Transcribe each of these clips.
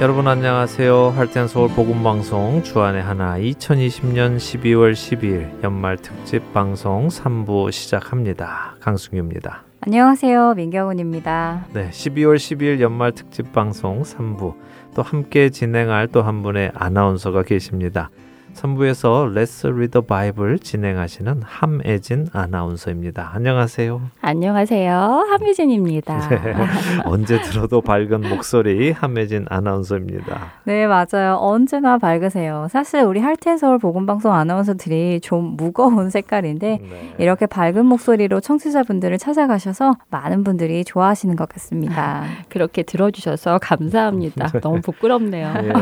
여러분 안녕하세요. 할텐 서울 복음 방송 주안의 하나 2020년 12월 12일 연말 특집 방송 3부 시작합니다. 강승규입니다. 안녕하세요. 민경훈입니다. 네, 12월 12일 연말 특집 방송 3부 또 함께 진행할 또 한 분의 아나운서가 계십니다. 3부에서 Let's Read the Bible 진행하시는 함혜진 아나운서입니다. 안녕하세요. 안녕하세요. 함혜진입니다. 네, 언제 들어도 밝은 목소리 함혜진 아나운서입니다. 네, 맞아요. 언제나 밝으세요. 사실 우리 할텐 서울 복음방송 아나운서들이 좀 무거운 색깔인데 네. 이렇게 밝은 목소리로 청취자분들을 찾아가셔서 많은 분들이 좋아하시는 것 같습니다. 그렇게 들어주셔서 감사합니다. 너무 부끄럽네요. 네.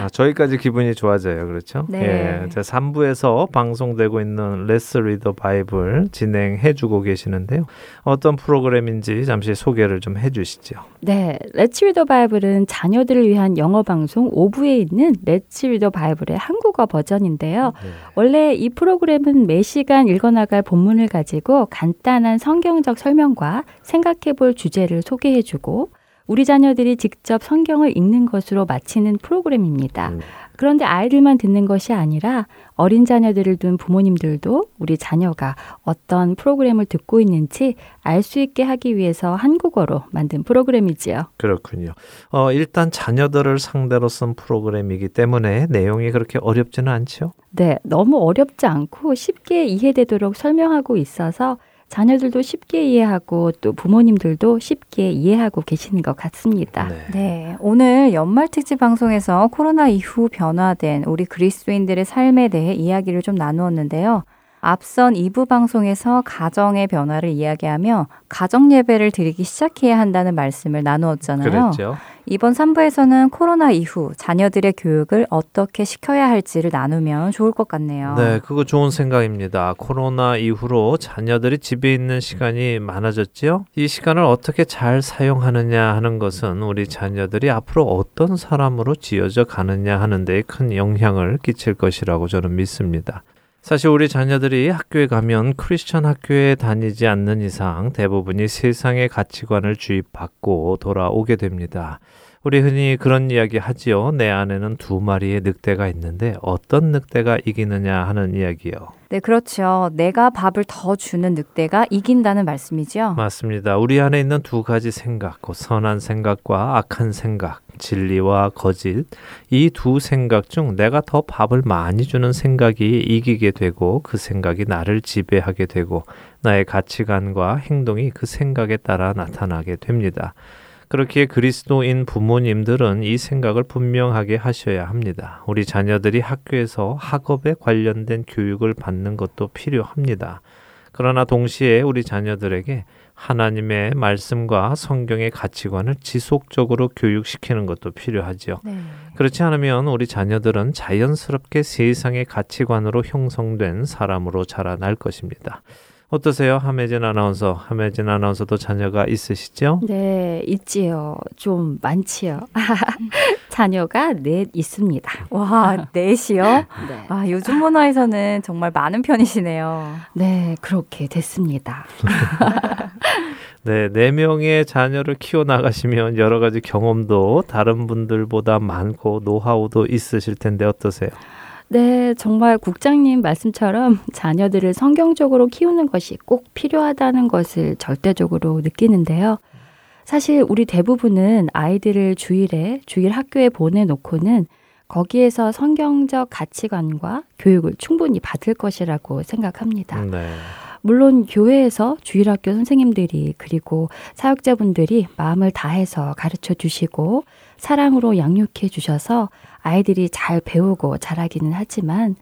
아, 저희까지 기분이 좋아져요. 그렇죠? 네. 예, 제 3부에서 방송되고 있는 Let's Read the Bible 진행해 주고 계시는데요. 어떤 프로그램인지 잠시 소개를 좀 해 주시죠. 네. Let's Read the Bible은 자녀들을 위한 영어 방송 5부에 있는 Let's Read the Bible의 한국어 버전인데요. 네. 원래 이 프로그램은 매 시간 읽어 나갈 본문을 가지고 간단한 성경적 설명과 생각해 볼 주제를 소개해 주고 우리 자녀들이 직접 성경을 읽는 것으로 마치는 프로그램입니다. 음. 그런데 아이들만 듣는 것이 아니라 어린 자녀들을 둔 부모님들도 우리 자녀가 어떤 프로그램을 듣고 있는지 알 수 있게 하기 위해서 한국어로 만든 프로그램이지요. 그렇군요. 어, 일단 자녀들을 상대로 쓴 프로그램이기 때문에 내용이 그렇게 어렵지는 않죠? 네, 너무 어렵지 않고 쉽게 이해되도록 설명하고 있어서 자녀들도 쉽게 이해하고 또 부모님들도 쉽게 이해하고 계시는 것 같습니다. 네. 네. 오늘 연말 특집 방송에서 코로나 이후 변화된 우리 그리스도인들의 삶에 대해 이야기를 좀 나누었는데요. 앞선 2부 방송에서 가정의 변화를 이야기하며 가정 예배를 드리기 시작해야 한다는 말씀을 나누었잖아요. 그랬죠. 이번 3부에서는 코로나 이후 자녀들의 교육을 어떻게 시켜야 할지를 나누면 좋을 것 같네요. 네, 그거 좋은 생각입니다. 코로나 이후로 자녀들이 집에 있는 시간이 많아졌지요. 이 시간을 어떻게 잘 사용하느냐 하는 것은 우리 자녀들이 앞으로 어떤 사람으로 지어져 가느냐 하는 데큰 영향을 끼칠 것이라고 저는 믿습니다. 사실 우리 자녀들이 학교에 가면 크리스천 학교에 다니지 않는 이상 대부분이 세상의 가치관을 주입받고 돌아오게 됩니다. 우리 흔히 그런 이야기 하지요. 내 안에는 두 마리의 늑대가 있는데 어떤 늑대가 이기느냐 하는 이야기요. 네, 그렇죠. 내가 밥을 더 주는 늑대가 이긴다는 말씀이죠. 맞습니다. 우리 안에 있는 두 가지 생각, 선한 생각과 악한 생각, 진리와 거짓, 이 두 생각 중 내가 더 밥을 많이 주는 생각이 이기게 되고 그 생각이 나를 지배하게 되고 나의 가치관과 행동이 그 생각에 따라 나타나게 됩니다. 그렇기에 그리스도인 부모님들은 이 생각을 분명하게 하셔야 합니다. 우리 자녀들이 학교에서 학업에 관련된 교육을 받는 것도 필요합니다. 그러나 동시에 우리 자녀들에게 하나님의 말씀과 성경의 가치관을 지속적으로 교육시키는 것도 필요하지요. 네. 그렇지 않으면 우리 자녀들은 자연스럽게 세상의 가치관으로 형성된 사람으로 자라날 것입니다. 어떠세요? 함혜진 아나운서. 함혜진 아나운서도 자녀가 있으시죠? 네, 있지요. 좀 많지요. 자녀가 넷 있습니다. 와, 넷이요? 네. 아, 요즘 문화에서는 정말 많은 편이시네요. 네, 그렇게 됐습니다. 네, 네 명의 자녀를 키워 나가시면 여러 가지 경험도 다른 분들보다 많고 노하우도 있으실 텐데 어떠세요? 네, 정말 국장님 말씀처럼 자녀들을 성경적으로 키우는 것이 꼭 필요하다는 것을 절대적으로 느끼는데요. 사실 우리 대부분은 아이들을 주일에, 주일 학교에 보내놓고는 거기에서 성경적 가치관과 교육을 충분히 받을 것이라고 생각합니다. 네. 물론 교회에서 주일학교 선생님들이 그리고 사역자분들이 마음을 다해서 가르쳐 주시고 사랑으로 양육해 주셔서 아이들이 잘 배우고 자라기는 하지만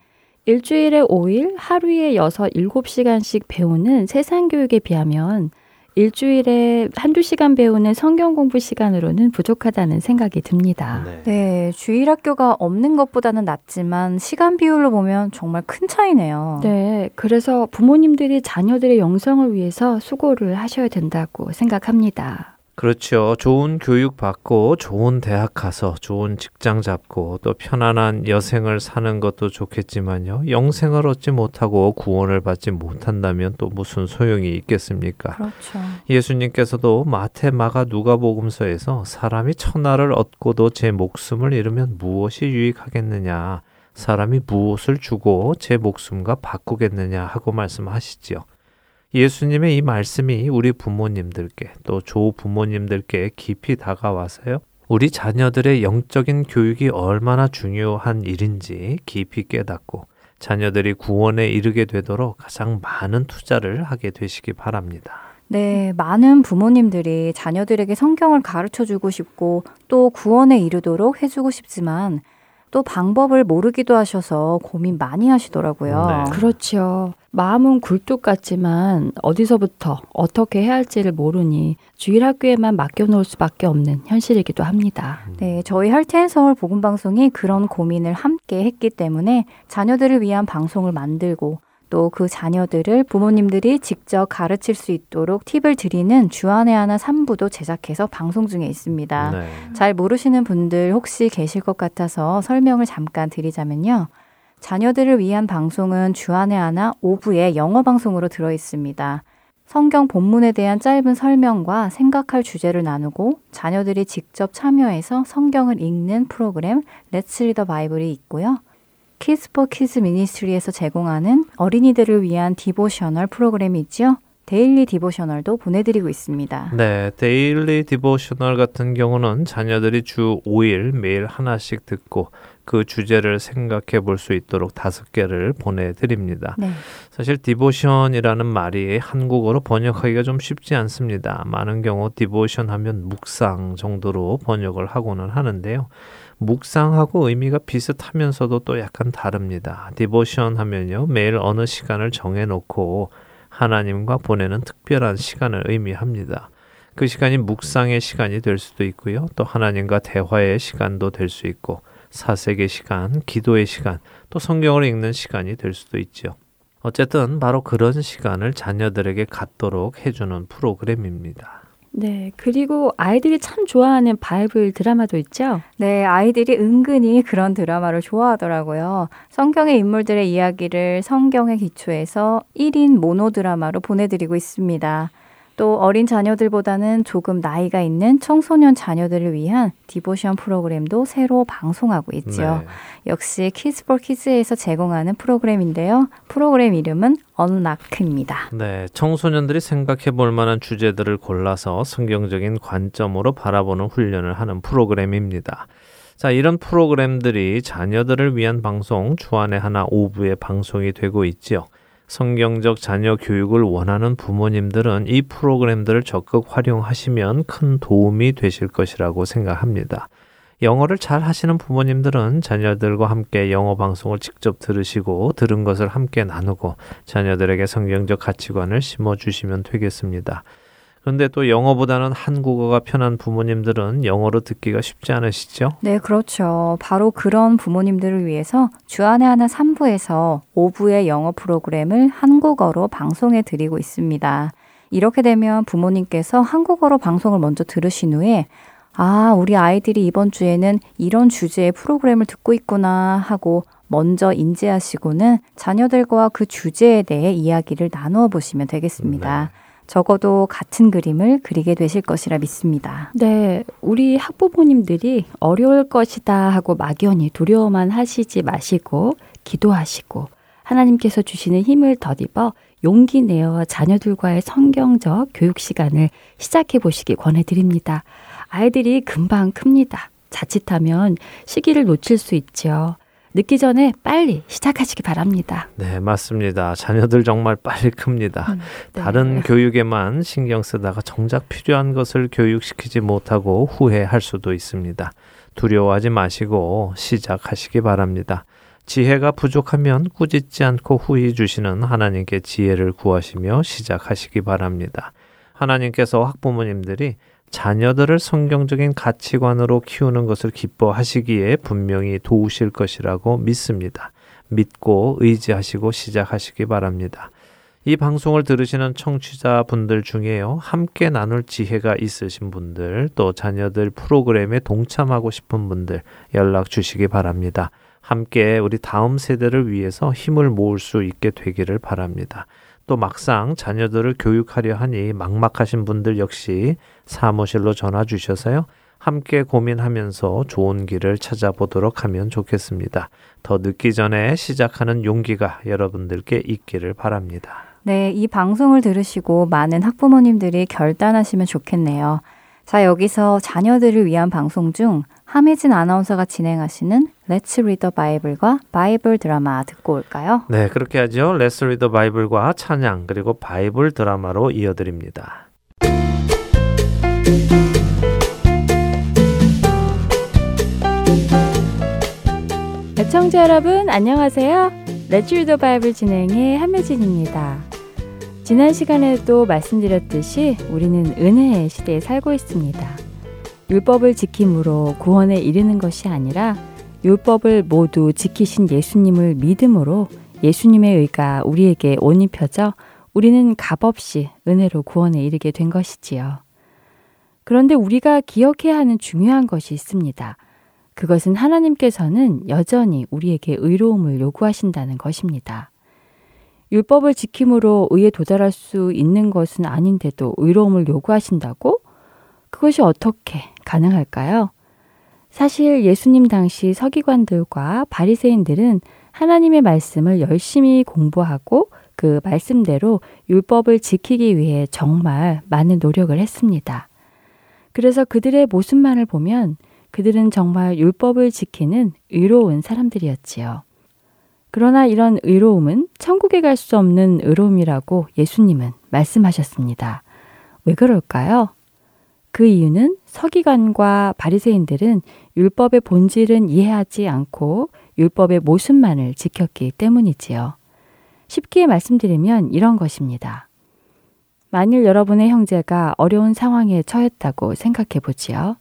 일주일에 5일, 하루에 6, 7시간씩 배우는 세상 교육에 비하면 일주일에 한두 시간 배우는 성경 공부 시간으로는 부족하다는 생각이 듭니다. 네. 네. 주일 학교가 없는 것보다는 낫지만 시간 비율로 보면 정말 큰 차이네요. 네. 그래서 부모님들이 자녀들의 영성을 위해서 수고를 하셔야 된다고 생각합니다. 그렇죠. 좋은 교육 받고 좋은 대학 가서 좋은 직장 잡고 또 편안한 여생을 사는 것도 좋겠지만요. 영생을 얻지 못하고 구원을 받지 못한다면 또 무슨 소용이 있겠습니까? 그렇죠. 예수님께서도 마태, 마가, 누가복음서에서 사람이 천하를 얻고도 제 목숨을 잃으면 무엇이 유익하겠느냐? 사람이 무엇을 주고 제 목숨과 바꾸겠느냐 하고 말씀하시지요. 예수님의 이 말씀이 우리 부모님들께 또 조부모님들께 깊이 다가와서요. 우리 자녀들의 영적인 교육이 얼마나 중요한 일인지 깊이 깨닫고 자녀들이 구원에 이르게 되도록 가장 많은 투자를 하게 되시기 바랍니다. 네, 많은 부모님들이 자녀들에게 성경을 가르쳐 주고 싶고 또 구원에 이르도록 해주고 싶지만 또 방법을 모르기도 하셔서 고민 많이 하시더라고요. 네. 그렇죠. 마음은 굴뚝 같지만 어디서부터 어떻게 해야 할지를 모르니 주일 학교에만 맡겨놓을 수밖에 없는 현실이기도 합니다. 네, 저희 할텐 서울 복음 방송이 그런 고민을 함께 했기 때문에 자녀들을 위한 방송을 만들고 또 그 자녀들을 부모님들이 직접 가르칠 수 있도록 팁을 드리는 주안의 하나 3부도 제작해서 방송 중에 있습니다. 네. 잘 모르시는 분들 혹시 계실 것 같아서 설명을 잠깐 드리자면요. 자녀들을 위한 방송은 주안의 하나 5부의 영어 방송으로 들어 있습니다. 성경 본문에 대한 짧은 설명과 생각할 주제를 나누고 자녀들이 직접 참여해서 성경을 읽는 프로그램 Let's Read the Bible이 있고요. Keys for Kids Ministry에서 제공하는 어린이들을 위한 devotional 프로그램이 있죠. daily devotional도 보내드리고 있습니다. 네, daily devotional 같은 경우는 자녀들이 주 5일 매일 하나씩 듣고 그 주제를 생각해 볼 수 있도록 다섯 개를 보내드립니다. 네. 사실 devotion이라는 말이 한국어로 번역하기가 좀 쉽지 않습니다. 많은 경우 devotion 하면 묵상 정도로 번역을 하고는 하는데요. 묵상하고 의미가 비슷하면서도 또 약간 다릅니다. 디보션 하면요. 매일 어느 시간을 정해놓고 하나님과 보내는 특별한 시간을 의미합니다. 그 시간이 묵상의 시간이 될 수도 있고요. 또 하나님과 대화의 시간도 될 수 있고 사색의 시간, 기도의 시간, 또 성경을 읽는 시간이 될 수도 있죠. 어쨌든 바로 그런 시간을 자녀들에게 갖도록 해주는 프로그램입니다. 네, 그리고 아이들이 참 좋아하는 바이블 드라마도 있죠? 네, 아이들이 은근히 그런 드라마를 좋아하더라고요. 성경의 인물들의 이야기를 성경에 기초해서 1인 모노 드라마로 보내드리고 있습니다. 또 어린 자녀들보다는 조금 나이가 있는 청소년 자녀들을 위한 devotion 프로그램도 새로 방송하고 있죠. 네. 역시 Keys for Kids에서 제공하는 프로그램인데요. 프로그램 이름은 Unlocked입니다. 네, 청소년들이 생각해 볼 만한 주제들을 골라서 성경적인 관점으로 바라보는 훈련을 하는 프로그램입니다. 자, 이런 프로그램들이 자녀들을 위한 방송 주안의 하나 오부에 방송이 되고 있지요. 성경적 자녀 교육을 원하는 부모님들은 이 프로그램들을 적극 활용하시면 큰 도움이 되실 것이라고 생각합니다. 영어를 잘 하시는 부모님들은 자녀들과 함께 영어 방송을 직접 들으시고 들은 것을 함께 나누고 자녀들에게 성경적 가치관을 심어 주시면 되겠습니다. 그런데 또 영어보다는 한국어가 편한 부모님들은 영어로 듣기가 쉽지 않으시죠? 네, 그렇죠. 바로 그런 부모님들을 위해서 주안의 하나 3부에서 5부의 영어 프로그램을 한국어로 방송해 드리고 있습니다. 이렇게 되면 부모님께서 한국어로 방송을 먼저 들으신 후에 아, 우리 아이들이 이번 주에는 이런 주제의 프로그램을 듣고 있구나 하고 먼저 인지하시고는 자녀들과 그 주제에 대해 이야기를 나누어 보시면 되겠습니다. 적어도 같은 그림을 그리게 되실 것이라 믿습니다. 네, 우리 학부모님들이 어려울 것이다 하고 막연히 두려워만 하시지 마시고 기도하시고 하나님께서 주시는 힘을 덧입어 용기 내어 자녀들과의 성경적 교육 시간을 시작해 보시기 권해드립니다. 아이들이 금방 큽니다. 자칫하면 시기를 놓칠 수 있죠. 늦기 전에 빨리 시작하시기 바랍니다. 네, 맞습니다. 자녀들 정말 빨리 큽니다. 네. 다른 교육에만 신경 쓰다가 정작 필요한 것을 교육시키지 못하고 후회할 수도 있습니다. 두려워하지 마시고 시작하시기 바랍니다. 지혜가 부족하면 꾸짖지 않고 후히 주시는 하나님께 지혜를 구하시며 시작하시기 바랍니다. 하나님께서 학부모님들이 자녀들을 성경적인 가치관으로 키우는 것을 기뻐하시기에 분명히 도우실 것이라고 믿습니다. 믿고 의지하시고 시작하시기 바랍니다. 이 방송을 들으시는 청취자분들 중에요. 함께 나눌 지혜가 있으신 분들, 또 자녀들 프로그램에 동참하고 싶은 분들 연락 주시기 바랍니다. 함께 우리 다음 세대를 위해서 힘을 모을 수 있게 되기를 바랍니다. 또 막상 자녀들을 교육하려 하니 막막하신 분들 역시 사무실로 전화 주셔서요. 함께 고민하면서 좋은 길을 찾아보도록 하면 좋겠습니다. 더 늦기 전에 시작하는 용기가 여러분들께 있기를 바랍니다. 네, 이 방송을 들으시고 많은 학부모님들이 결단하시면 좋겠네요. 자, 여기서 자녀들을 위한 방송 중 함혜진 아나운서가 진행하시는 Let's Read the Bible과 바이블 드라마 듣고 올까요? 네, 그렇게 하죠. Let's Read the Bible과 찬양 그리고 바이블 드라마로 이어드립니다. 애청자 여러분 안녕하세요. Let's Read the Bible 진행의 함혜진입니다. 지난 시간에도 말씀드렸듯이 우리는 은혜의 시대에 살고 있습니다. 율법을 지킴으로 구원에 이르는 것이 아니라 율법을 모두 지키신 예수님을 믿음으로 예수님의 의가 우리에게 옷 입혀져 우리는 값없이 은혜로 구원에 이르게 된 것이지요. 그런데 우리가 기억해야 하는 중요한 것이 있습니다. 그것은 하나님께서는 여전히 우리에게 의로움을 요구하신다는 것입니다. 율법을 지킴으로 의에 도달할 수 있는 것은 아닌데도 의로움을 요구하신다고? 그것이 어떻게 가능할까요? 사실 예수님 당시 서기관들과 바리새인들은 하나님의 말씀을 열심히 공부하고 그 말씀대로 율법을 지키기 위해 정말 많은 노력을 했습니다. 그래서 그들의 모습만을 보면 그들은 정말 율법을 지키는 의로운 사람들이었지요. 그러나 이런 의로움은 천국에 갈 수 없는 의로움이라고 예수님은 말씀하셨습니다. 왜 그럴까요? 그 이유는 서기관과 바리새인들은 율법의 본질은 이해하지 않고 율법의 모습만을 지켰기 때문이지요. 쉽게 말씀드리면 이런 것입니다. 만일 여러분의 형제가 어려운 상황에 처했다고 생각해 보지요.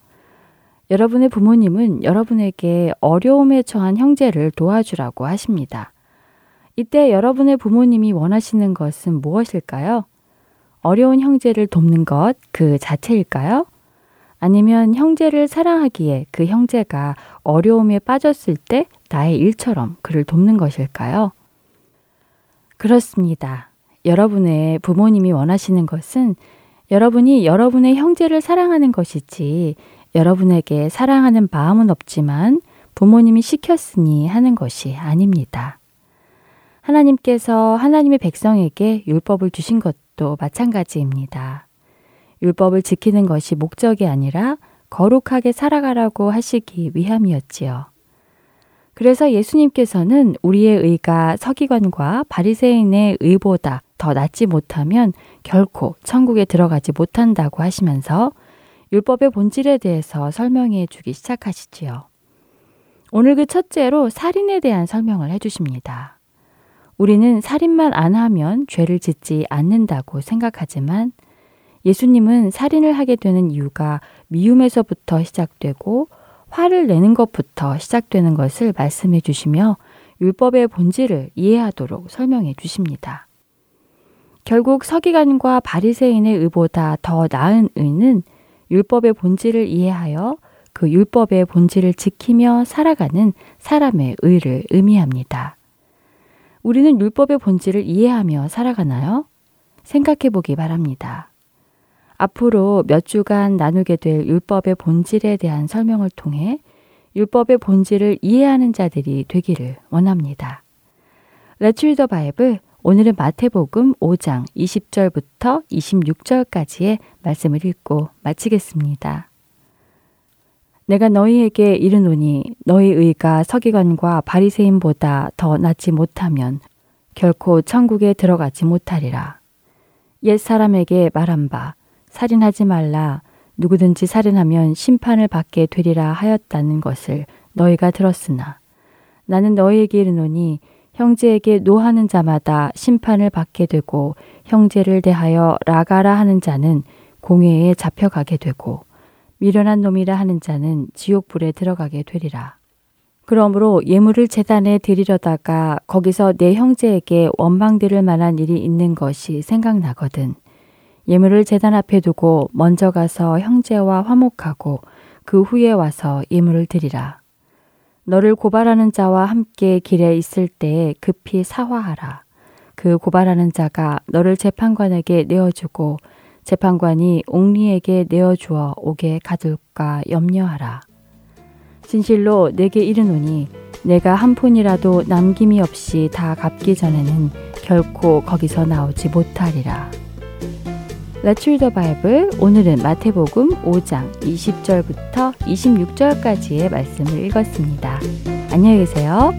여러분의 부모님은 여러분에게 어려움에 처한 형제를 도와주라고 하십니다. 이때 여러분의 부모님이 원하시는 것은 무엇일까요? 어려운 형제를 돕는 것 그 자체일까요? 아니면 형제를 사랑하기에 그 형제가 어려움에 빠졌을 때 나의 일처럼 그를 돕는 것일까요? 그렇습니다. 여러분의 부모님이 원하시는 것은 여러분이 여러분의 형제를 사랑하는 것이지 여러분에게 사랑하는 마음은 없지만 부모님이 시켰으니 하는 것이 아닙니다. 하나님께서 하나님의 백성에게 율법을 주신 것도 마찬가지입니다. 율법을 지키는 것이 목적이 아니라 거룩하게 살아가라고 하시기 위함이었지요. 그래서 예수님께서는 우리의 의가 서기관과 바리새인의 의보다 더 낫지 못하면 결코 천국에 들어가지 못한다고 하시면서 율법의 본질에 대해서 설명해 주기 시작하시지요. 오늘 그 첫째로 살인에 대한 설명을 해 주십니다. 우리는 살인만 안 하면 죄를 짓지 않는다고 생각하지만 예수님은 살인을 하게 되는 이유가 미움에서부터 시작되고 화를 내는 것부터 시작되는 것을 말씀해 주시며 율법의 본질을 이해하도록 설명해 주십니다. 결국 서기관과 바리새인의 의보다 더 나은 의는 율법의 본질을 이해하여 그 율법의 본질을 지키며 살아가는 사람의 의를 의미합니다. 우리는 율법의 본질을 이해하며 살아가나요? 생각해 보기 바랍니다. 앞으로 몇 주간 나누게 될 율법의 본질에 대한 설명을 통해 율법의 본질을 이해하는 자들이 되기를 원합니다. The Bible 오늘은 마태복음 5장 20절부터 26절까지의 말씀을 읽고 마치겠습니다. 내가 너희에게 이르노니 너희 의가 서기관과 바리새인보다 더 낫지 못하면 결코 천국에 들어가지 못하리라. 옛 사람에게 말한 바 살인하지 말라 누구든지 살인하면 심판을 받게 되리라 하였다는 것을 너희가 들었으나 나는 너희에게 이르노니 형제에게 노하는 자마다 심판을 받게 되고 형제를 대하여 라가라 하는 자는 공회에 잡혀가게 되고 미련한 놈이라 하는 자는 지옥불에 들어가게 되리라. 그러므로 예물을 재단에 드리려다가 거기서 내 형제에게 원망 들을 만한 일이 있는 것이 생각나거든. 예물을 재단 앞에 두고 먼저 가서 형제와 화목하고 그 후에 와서 예물을 드리라. 너를 고발하는 자와 함께 길에 있을 때 급히 사화하라. 그 고발하는 자가 너를 재판관에게 내어주고 재판관이 옥리에게 내어주어 옥에 가둘까 염려하라. 진실로 내게 이르노니 내가 한 푼이라도 남김이 없이 다 갚기 전에는 결코 거기서 나오지 못하리라. Let's read the Bible. 오늘은 마태복음 5장 20절부터 26절까지의 말씀을 읽었습니다. 안녕히 계세요.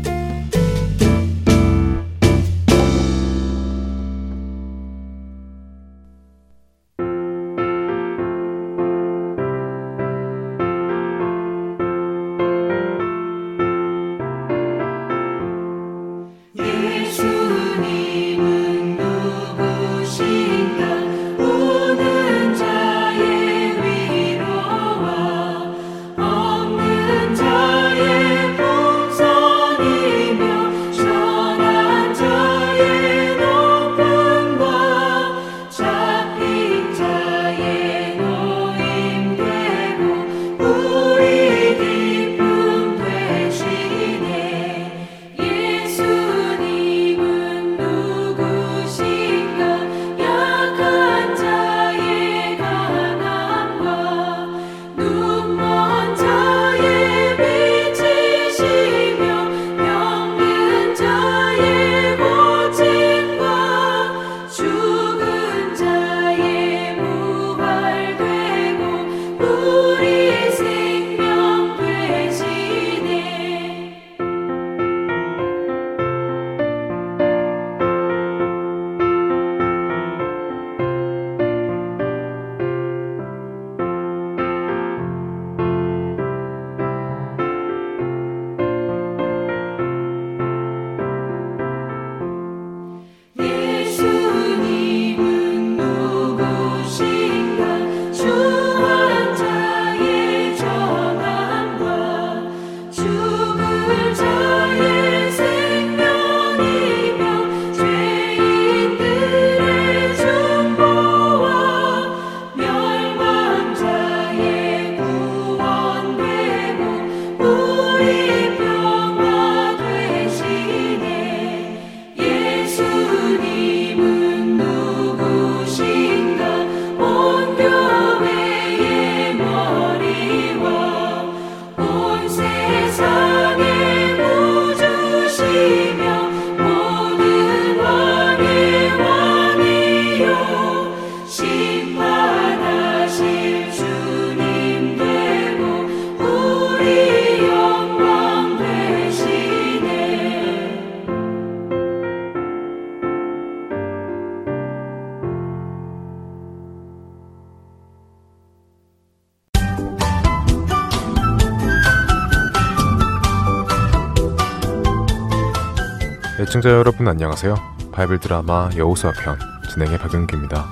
애청자 여러분 안녕하세요. 바이블 드라마 여호수아 편 진행의 박은규입니다.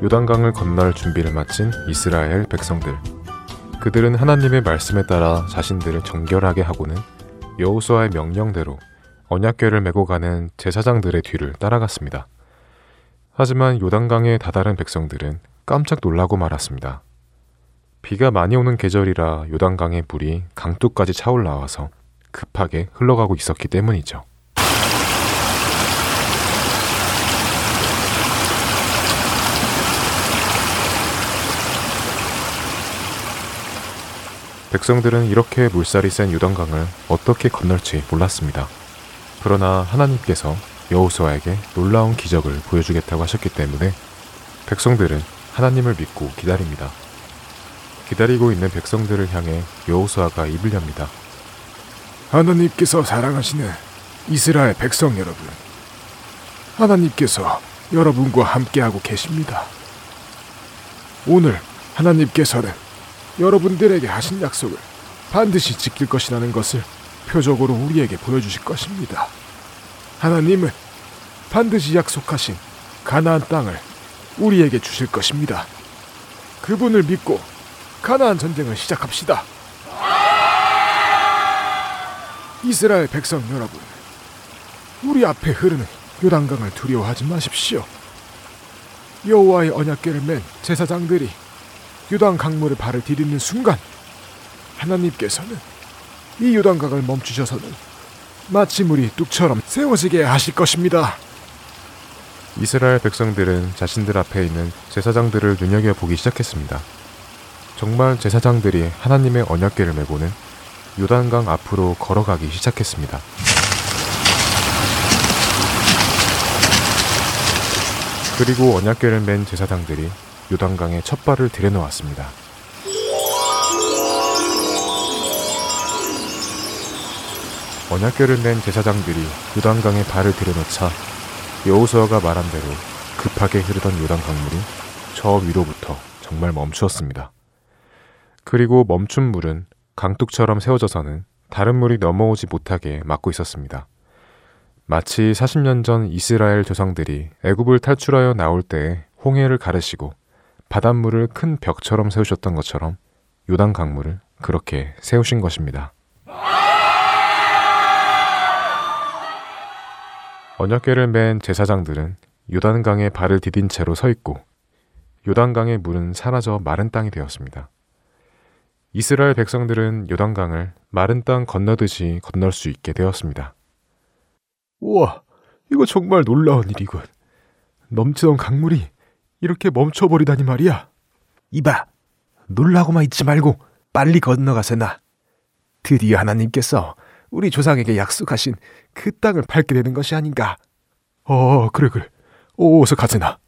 요단강을 건널 준비를 마친 이스라엘 백성들. 그들은 하나님의 말씀에 따라 자신들을 정결하게 하고는 여호수아의 명령대로 언약궤를 메고 가는 제사장들의 뒤를 따라갔습니다. 하지만 요단강에 다다른 백성들은 깜짝 놀라고 말았습니다. 비가 많이 오는 계절이라 요단강의 물이 강둑까지 차올라와서 급하게 흘러가고 있었기 때문이죠. 백성들은 이렇게 물살이 센 유단강을 어떻게 건널지 몰랐습니다. 그러나 하나님께서 여호수아에게 놀라운 기적을 보여주겠다고 하셨기 때문에 백성들은 하나님을 믿고 기다립니다. 기다리고 있는 백성들을 향해 여호수아가 입을 엽니다. 하나님께서 사랑하시는 이스라엘 백성 여러분, 하나님께서 여러분과 함께하고 계십니다. 오늘 하나님께서는 여러분들에게 하신 약속을 반드시 지킬 것이라는 것을 표적으로 우리에게 보여주실 것입니다. 하나님은 반드시 약속하신 가나안 땅을 우리에게 주실 것입니다. 그 그분을 믿고 가나안 전쟁을 시작합시다. 이스라엘 백성 여러분, 우리 앞에 흐르는 요단강을 두려워하지 마십시오. 여호와의 언약궤를 맨 제사장들이 요단 강물을 발을 디디는 순간 하나님께서는 이 요단강을 멈추셔서는 마치 물이 뚝처럼 세워지게 하실 것입니다. 이스라엘 백성들은 자신들 앞에 있는 제사장들을 눈여겨보기 시작했습니다. 정말 제사장들이 하나님의 언약궤를 메고는 요단강 앞으로 걸어가기 시작했습니다. 그리고 언약궤를 맨 제사장들이 요단강에 첫 발을 들여놓았습니다. 언약궤를 맨 제사장들이 요단강에 발을 들여놓자 여호수아가 말한 대로 급하게 흐르던 요단 강물이 저 위로부터 정말 멈추었습니다. 그리고 멈춘 물은 강둑처럼 세워져서는 다른 물이 넘어오지 못하게 막고 있었습니다. 마치 40년 전 이스라엘 조상들이 애굽을 탈출하여 나올 때 홍해를 가르시고 바닷물을 큰 벽처럼 세우셨던 것처럼 요단 강물을 그렇게 세우신 것입니다. 언약궤를 맨 제사장들은 요단강에 발을 디딘 채로 서 있고 요단강의 물은 사라져 마른 땅이 되었습니다. 이스라엘 백성들은 요단강을 마른 땅 건너듯이 건널 수 있게 되었습니다. 우와, 이거 정말 놀라운 일이군. 넘치던 강물이 이렇게 멈춰버리다니 말이야. 이봐, 놀라고만 있지 말고 빨리 건너가세나. 드디어 하나님께서 우리 조상에게 약속하신 그 땅을 밟게 되는 것이 아닌가. 어, 그래, 그래. 어서 가세나.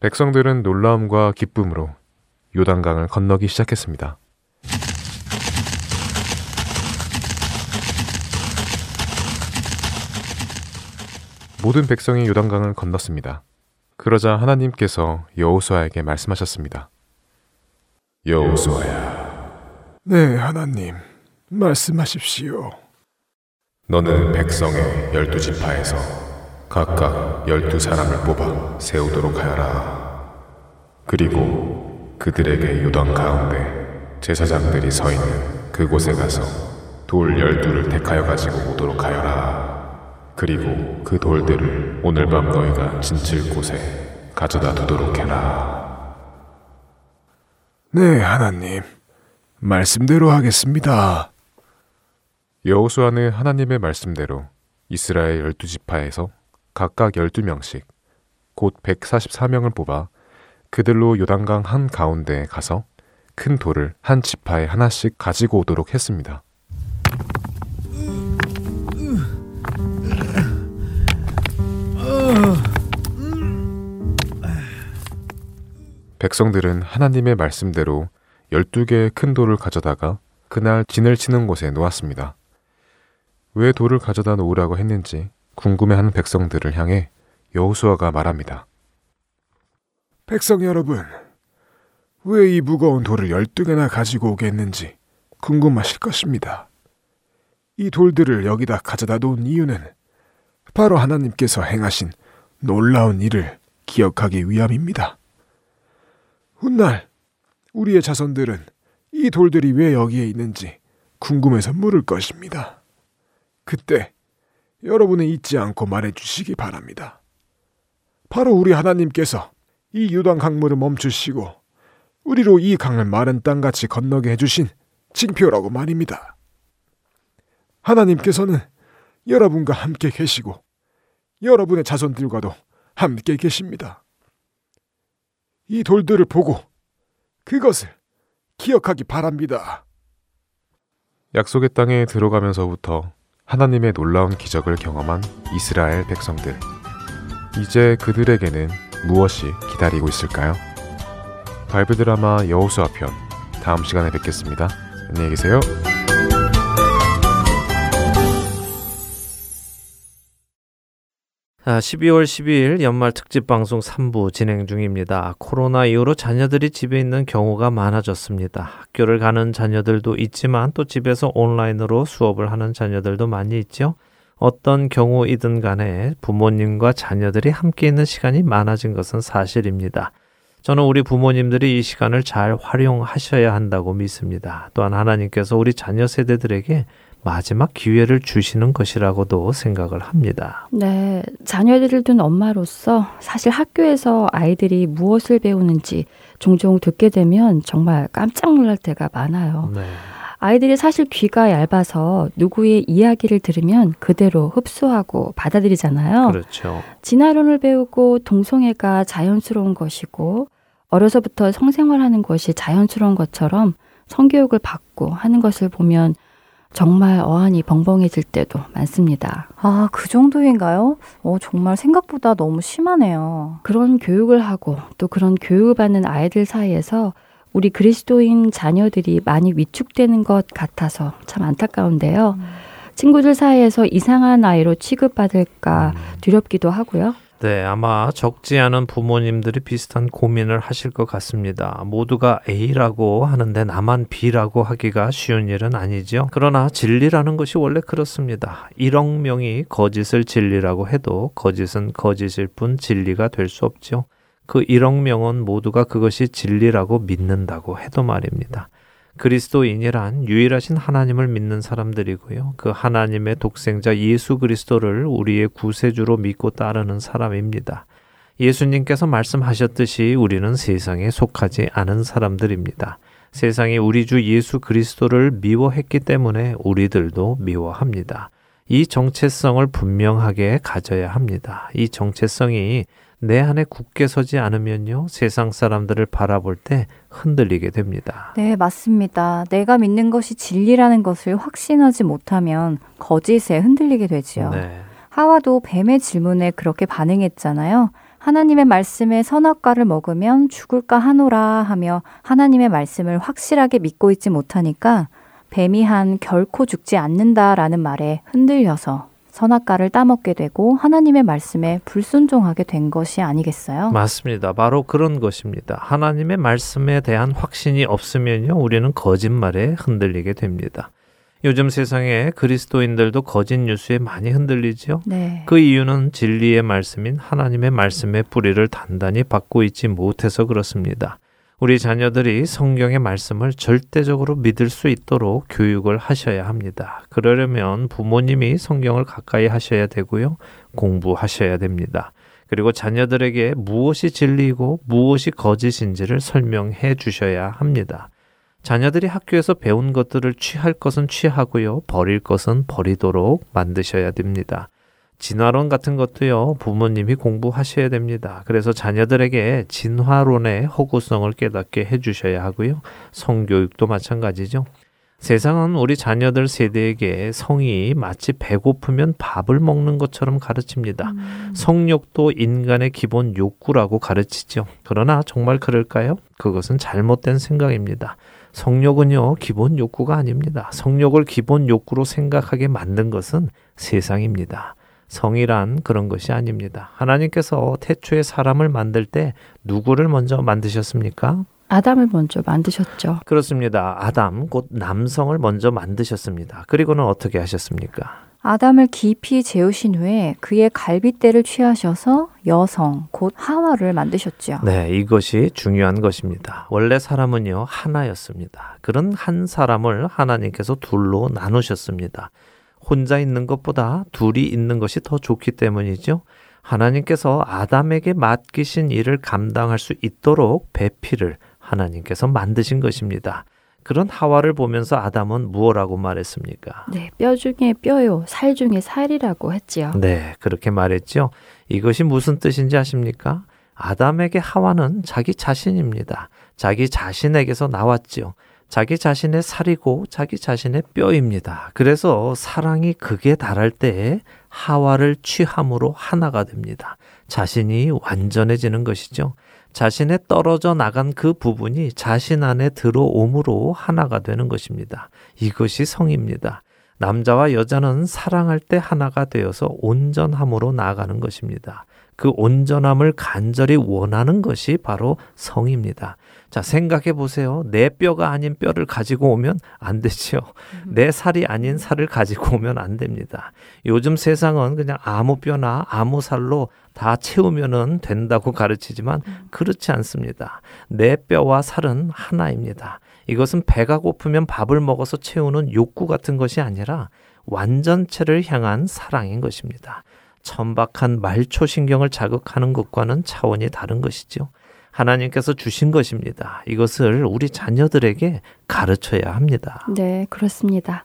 백성들은 놀라움과 기쁨으로 요단강을 건너기 시작했습니다. 모든 백성이 요단강을 건넜습니다. 그러자 하나님께서 여호수아에게 말씀하셨습니다. 여호수아야. 네, 하나님. 말씀하십시오. 너는 백성의 열두 지파에서 각각 열두 사람을 뽑아 세우도록 하여라. 그리고 그들에게 요단 가운데 제사장들이 서 있는 그곳에 가서 돌 열두를 택하여 가지고 오도록 하여라. 그리고 그 돌들을 오늘 밤 너희가 진칠 곳에 가져다 두도록 해라. 네, 하나님. 말씀대로 하겠습니다. 여호수아는 하나님의 말씀대로 이스라엘 열두 지파에서 각각 열두 명씩 곧 144명을 뽑아 그들로 요단강 한 가운데에 가서 큰 돌을 한 지파에 하나씩 가지고 오도록 했습니다. 백성들은 하나님의 말씀대로 12개의 큰 돌을 가져다가 그날 진을 치는 곳에 놓았습니다. 왜 돌을 가져다 놓으라고 했는지 궁금해하는 백성들을 향해 여호수아가 말합니다. 백성 여러분, 왜 이 무거운 돌을 12개나 가지고 오겠는지 궁금하실 것입니다. 이 돌들을 여기다 가져다 놓은 이유는 바로 하나님께서 행하신 놀라운 일을 기억하기 위함입니다. 훗날 우리의 자손들은 이 돌들이 왜 여기에 있는지 궁금해서 물을 것입니다. 그때 여러분은 잊지 않고 말해 주시기 바랍니다. 바로 우리 하나님께서 이 유단 강물을 멈추시고 우리로 이 강을 마른 땅같이 건너게 해주신 징표라고 말입니다. 하나님께서는 여러분과 함께 계시고 여러분의 자손들과도 함께 계십니다. 이 돌들을 보고 그것을 기억하기 바랍니다. 약속의 땅에 들어가면서부터 하나님의 놀라운 기적을 경험한 이스라엘 백성들. 이제 그들에게는 무엇이 기다리고 있을까요? 바이블 드라마 여호수아 편 다음 시간에 뵙겠습니다. 안녕히 계세요. 12월 12일 연말 특집 방송 3부 진행 중입니다. 코로나 이후로 자녀들이 집에 있는 경우가 많아졌습니다. 학교를 가는 자녀들도 있지만 또 집에서 온라인으로 수업을 하는 자녀들도 많이 있죠. 어떤 경우이든 간에 부모님과 자녀들이 함께 있는 시간이 많아진 것은 사실입니다. 저는 우리 부모님들이 이 시간을 잘 활용하셔야 한다고 믿습니다. 또한 하나님께서 우리 자녀 세대들에게 마지막 기회를 주시는 것이라고도 생각을 합니다. 네. 자녀들을 둔 엄마로서 사실 학교에서 아이들이 무엇을 배우는지 종종 듣게 되면 정말 깜짝 놀랄 때가 많아요. 네. 아이들이 사실 귀가 얇아서 누구의 이야기를 들으면 그대로 흡수하고 받아들이잖아요. 그렇죠. 진화론을 배우고 동성애가 자연스러운 것이고 어려서부터 성생활하는 것이 자연스러운 것처럼 성교육을 받고 하는 것을 보면 정말 어안이 벙벙해질 때도 많습니다. 아, 그 정도인가요? 어, 정말 생각보다 너무 심하네요. 그런 교육을 하고 또 그런 교육을 받는 아이들 사이에서 우리 그리스도인 자녀들이 많이 위축되는 것 같아서 참 안타까운데요. 친구들 사이에서 이상한 아이로 취급받을까 두렵기도 하고요. 네, 아마 적지 않은 부모님들이 비슷한 고민을 하실 것 같습니다. 모두가 A라고 하는데 나만 B라고 하기가 쉬운 일은 아니죠. 그러나 진리라는 것이 원래 그렇습니다. 1억 명이 거짓을 진리라고 해도 거짓은 거짓일 뿐 진리가 될 수 없죠. 그 1억 명은 모두가 그것이 진리라고 믿는다고 해도 말입니다. 그리스도인이란 유일하신 하나님을 믿는 사람들이고요. 그 하나님의 독생자 예수 그리스도를 우리의 구세주로 믿고 따르는 사람입니다. 예수님께서 말씀하셨듯이 우리는 세상에 속하지 않은 사람들입니다. 세상이 우리 주 예수 그리스도를 미워했기 때문에 우리들도 미워합니다. 이 정체성을 분명하게 가져야 합니다. 이 정체성이 내 안에 굳게 서지 않으면요, 세상 사람들을 바라볼 때 흔들리게 됩니다. 네, 맞습니다. 내가 믿는 것이 진리라는 것을 확신하지 못하면 거짓에 흔들리게 되지요. 네. 하와도 뱀의 질문에 그렇게 반응했잖아요. 하나님의 말씀에 선악과를 먹으면 죽을까 하노라 하며 하나님의 말씀을 확실하게 믿고 있지 못하니까 뱀이 한 결코 죽지 않는다라는 말에 흔들려서 선악과를 따먹게 되고 하나님의 말씀에 불순종하게 된 것이 아니겠어요? 맞습니다. 바로 그런 것입니다. 하나님의 말씀에 대한 확신이 없으면요, 우리는 거짓말에 흔들리게 됩니다. 요즘 세상에 그리스도인들도 거짓 뉴스에 많이 흔들리죠. 네. 그 이유는 진리의 말씀인 하나님의 말씀의 뿌리를 단단히 받고 있지 못해서 그렇습니다. 우리 자녀들이 성경의 말씀을 절대적으로 믿을 수 있도록 교육을 하셔야 합니다. 그러려면 부모님이 성경을 가까이 하셔야 되고요. 공부하셔야 됩니다. 그리고 자녀들에게 무엇이 진리이고 무엇이 거짓인지를 설명해 주셔야 합니다. 자녀들이 학교에서 배운 것들을 취할 것은 취하고요. 버릴 것은 버리도록 만드셔야 됩니다. 진화론 같은 것도요, 부모님이 공부하셔야 됩니다. 그래서 자녀들에게 진화론의 허구성을 깨닫게 해주셔야 하고요. 성교육도 마찬가지죠. 세상은 우리 자녀들 세대에게 성이 마치 배고프면 밥을 먹는 것처럼 가르칩니다. 음. 성욕도 인간의 기본 욕구라고 가르치죠. 그러나 정말 그럴까요? 그것은 잘못된 생각입니다. 성욕은요, 기본 욕구가 아닙니다. 성욕을 기본 욕구로 생각하게 만든 것은 세상입니다. 성이란 그런 것이 아닙니다. 하나님께서 태초에 사람을 만들 때 누구를 먼저 만드셨습니까? 아담을 먼저 만드셨죠. 그렇습니다. 아담, 곧 남성을 먼저 만드셨습니다. 그리고는 어떻게 하셨습니까? 아담을 깊이 재우신 후에 그의 갈빗대를 취하셔서 여성, 곧 하와를 만드셨죠. 네, 이것이 중요한 것입니다. 원래 사람은요, 하나였습니다. 그런 한 사람을 하나님께서 둘로 나누셨습니다. 혼자 있는 것보다 둘이 있는 것이 더 좋기 때문이죠. 하나님께서 아담에게 맡기신 일을 감당할 수 있도록 배필을 하나님께서 만드신 것입니다. 그런 하와를 보면서 아담은 무엇라고 말했습니까? 네, 뼈 중에 뼈요, 살 중에 살이라고 했지요. 네, 그렇게 말했죠. 이것이 무슨 뜻인지 아십니까? 아담에게 하와는 자기 자신입니다. 자기 자신에게서 나왔지요. 자기 자신의 살이고 자기 자신의 뼈입니다. 그래서 사랑이 극에 달할 때에 하와를 취함으로 하나가 됩니다. 자신이 완전해지는 것이죠. 자신의 떨어져 나간 그 부분이 자신 안에 들어옴으로 하나가 되는 것입니다. 이것이 성입니다. 남자와 여자는 사랑할 때 하나가 되어서 온전함으로 나아가는 것입니다. 그 온전함을 간절히 원하는 것이 바로 성입니다. 자, 생각해 보세요. 내 뼈가 아닌 뼈를 가지고 오면 안 되죠. 내 살이 아닌 살을 가지고 오면 안 됩니다. 요즘 세상은 그냥 아무 뼈나 아무 살로 다 채우면은 된다고 가르치지만 그렇지 않습니다. 내 뼈와 살은 하나입니다. 이것은 배가 고프면 밥을 먹어서 채우는 욕구 같은 것이 아니라 완전체를 향한 사랑인 것입니다. 천박한 말초신경을 자극하는 것과는 차원이 다른 것이죠. 하나님께서 주신 것입니다. 이것을 우리 자녀들에게 가르쳐야 합니다. 네, 그렇습니다.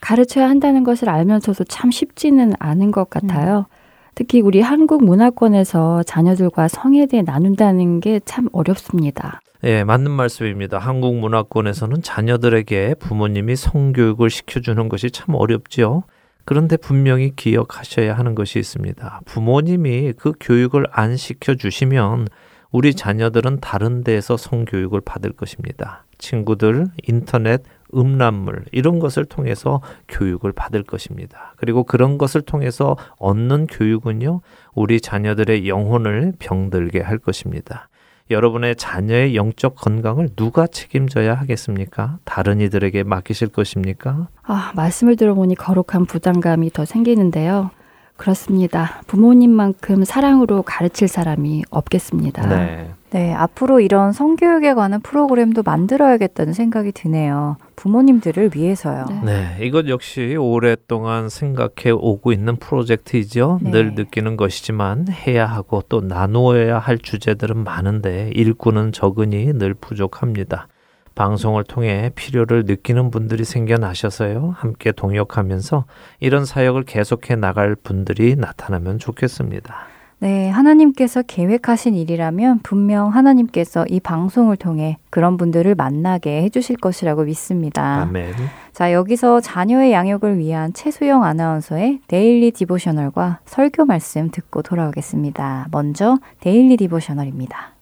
가르쳐야 한다는 것을 알면서도 참 쉽지는 않은 것 같아요. 음. 특히 우리 한국 문화권에서 자녀들과 성에 대해 나눈다는 게 참 어렵습니다. 예, 맞는 말씀입니다. 한국 문화권에서는 자녀들에게 부모님이 성교육을 시켜주는 것이 참 어렵지요. 그런데 분명히 기억하셔야 하는 것이 있습니다. 부모님이 그 교육을 안 시켜주시면 우리 자녀들은 다른 데에서 성교육을 받을 것입니다. 친구들, 인터넷, 음란물 이런 것을 통해서 교육을 받을 것입니다. 그리고 그런 것을 통해서 얻는 교육은요, 우리 자녀들의 영혼을 병들게 할 것입니다. 여러분의 자녀의 영적 건강을 누가 책임져야 하겠습니까? 다른 이들에게 맡기실 것입니까? 아, 말씀을 들어보니 거룩한 부담감이 더 생기는데요. 그렇습니다. 부모님만큼 사랑으로 가르칠 사람이 없겠습니다. 네. 네, 앞으로 이런 성교육에 관한 프로그램도 만들어야겠다는 생각이 드네요. 부모님들을 위해서요. 네. 네, 이것 역시 오랫동안 생각해 오고 있는 프로젝트이죠. 네. 늘 느끼는 것이지만 해야 하고 또 나누어야 할 주제들은 많은데 일꾼은 적으니 늘 부족합니다. 방송을 통해 필요를 느끼는 분들이 생겨나셔서요. 함께 동역하면서 이런 사역을 계속해 나갈 분들이 나타나면 좋겠습니다. 네, 하나님께서 계획하신 일이라면 분명 하나님께서 이 방송을 통해 그런 분들을 만나게 해주실 것이라고 믿습니다. 아멘. 자, 여기서 자녀의 양육을 위한 최수영 아나운서의 daily devotional과 설교 말씀 듣고 돌아오겠습니다. 먼저 daily devotional입니다.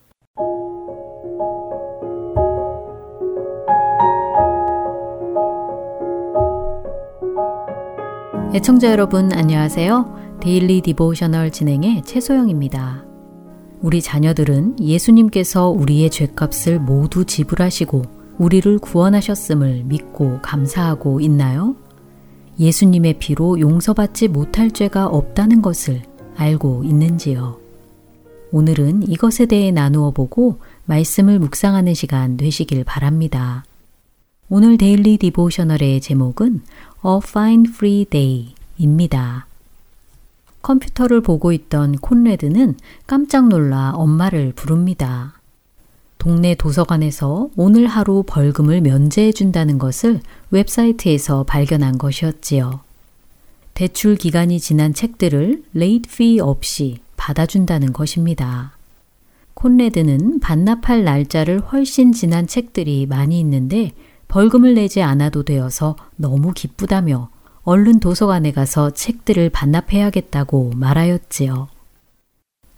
애청자 여러분 안녕하세요. daily devotional 진행의 최소영입니다. 우리 자녀들은 예수님께서 우리의 죄값을 모두 지불하시고 우리를 구원하셨음을 믿고 감사하고 있나요? 예수님의 피로 용서받지 못할 죄가 없다는 것을 알고 있는지요? 오늘은 이것에 대해 나누어 보고 말씀을 묵상하는 시간 되시길 바랍니다. 오늘 daily devotional의 제목은 A Fine Free Day입니다. 컴퓨터를 보고 있던 콘레드는 깜짝 놀라 엄마를 부릅니다. 동네 도서관에서 오늘 하루 벌금을 면제해 준다는 것을 웹사이트에서 발견한 것이었지요. 대출 기간이 지난 책들을 late fee 없이 받아준다는 것입니다. 콘레드는 반납할 날짜를 훨씬 지난 책들이 많이 있는데 벌금을 내지 않아도 되어서 너무 기쁘다며 얼른 도서관에 가서 책들을 반납해야겠다고 말하였지요.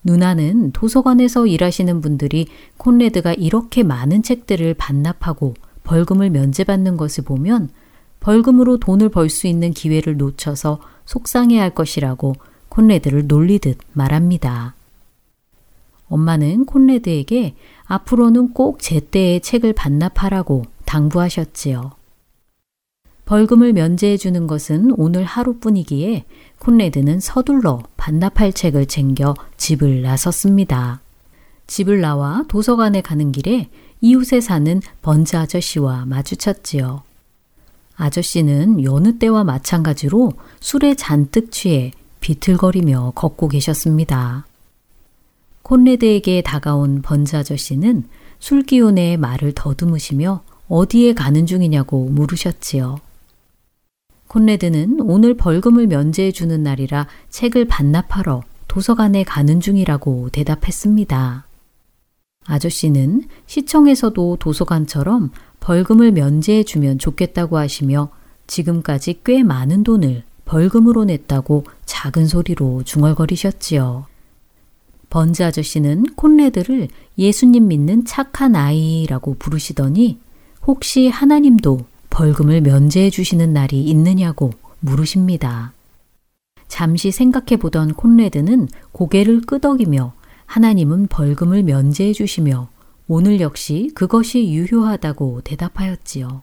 누나는 도서관에서 일하시는 분들이 콘레드가 이렇게 많은 책들을 반납하고 벌금을 면제받는 것을 보면 벌금으로 돈을 벌 수 있는 기회를 놓쳐서 속상해 할 것이라고 콘레드를 놀리듯 말합니다. 엄마는 콘레드에게 앞으로는 꼭 제때에 책을 반납하라고 당부하셨지요. 벌금을 면제해 주는 것은 오늘 하루뿐이기에 콘레드는 서둘러 반납할 책을 챙겨 집을 나섰습니다. 집을 나와 도서관에 가는 길에 이웃에 사는 번즈 아저씨와 마주쳤지요. 아저씨는 여느 때와 마찬가지로 술에 잔뜩 취해 비틀거리며 걷고 계셨습니다. 콘레드에게 다가온 번즈 아저씨는 술 기운에 말을 더듬으시며 어디에 가는 중이냐고 물으셨지요. 콘레드는 오늘 벌금을 면제해 주는 날이라 책을 반납하러 도서관에 가는 중이라고 대답했습니다. 아저씨는 시청에서도 도서관처럼 벌금을 면제해 주면 좋겠다고 하시며 지금까지 꽤 많은 돈을 벌금으로 냈다고 작은 소리로 중얼거리셨지요. 번즈 아저씨는 콘레드를 예수님 믿는 착한 아이라고 부르시더니 혹시 하나님도 벌금을 면제해 주시는 날이 있느냐고 물으십니다. 잠시 생각해 보던 콘레드는 고개를 끄덕이며 하나님은 벌금을 면제해 주시며 오늘 역시 그것이 유효하다고 대답하였지요.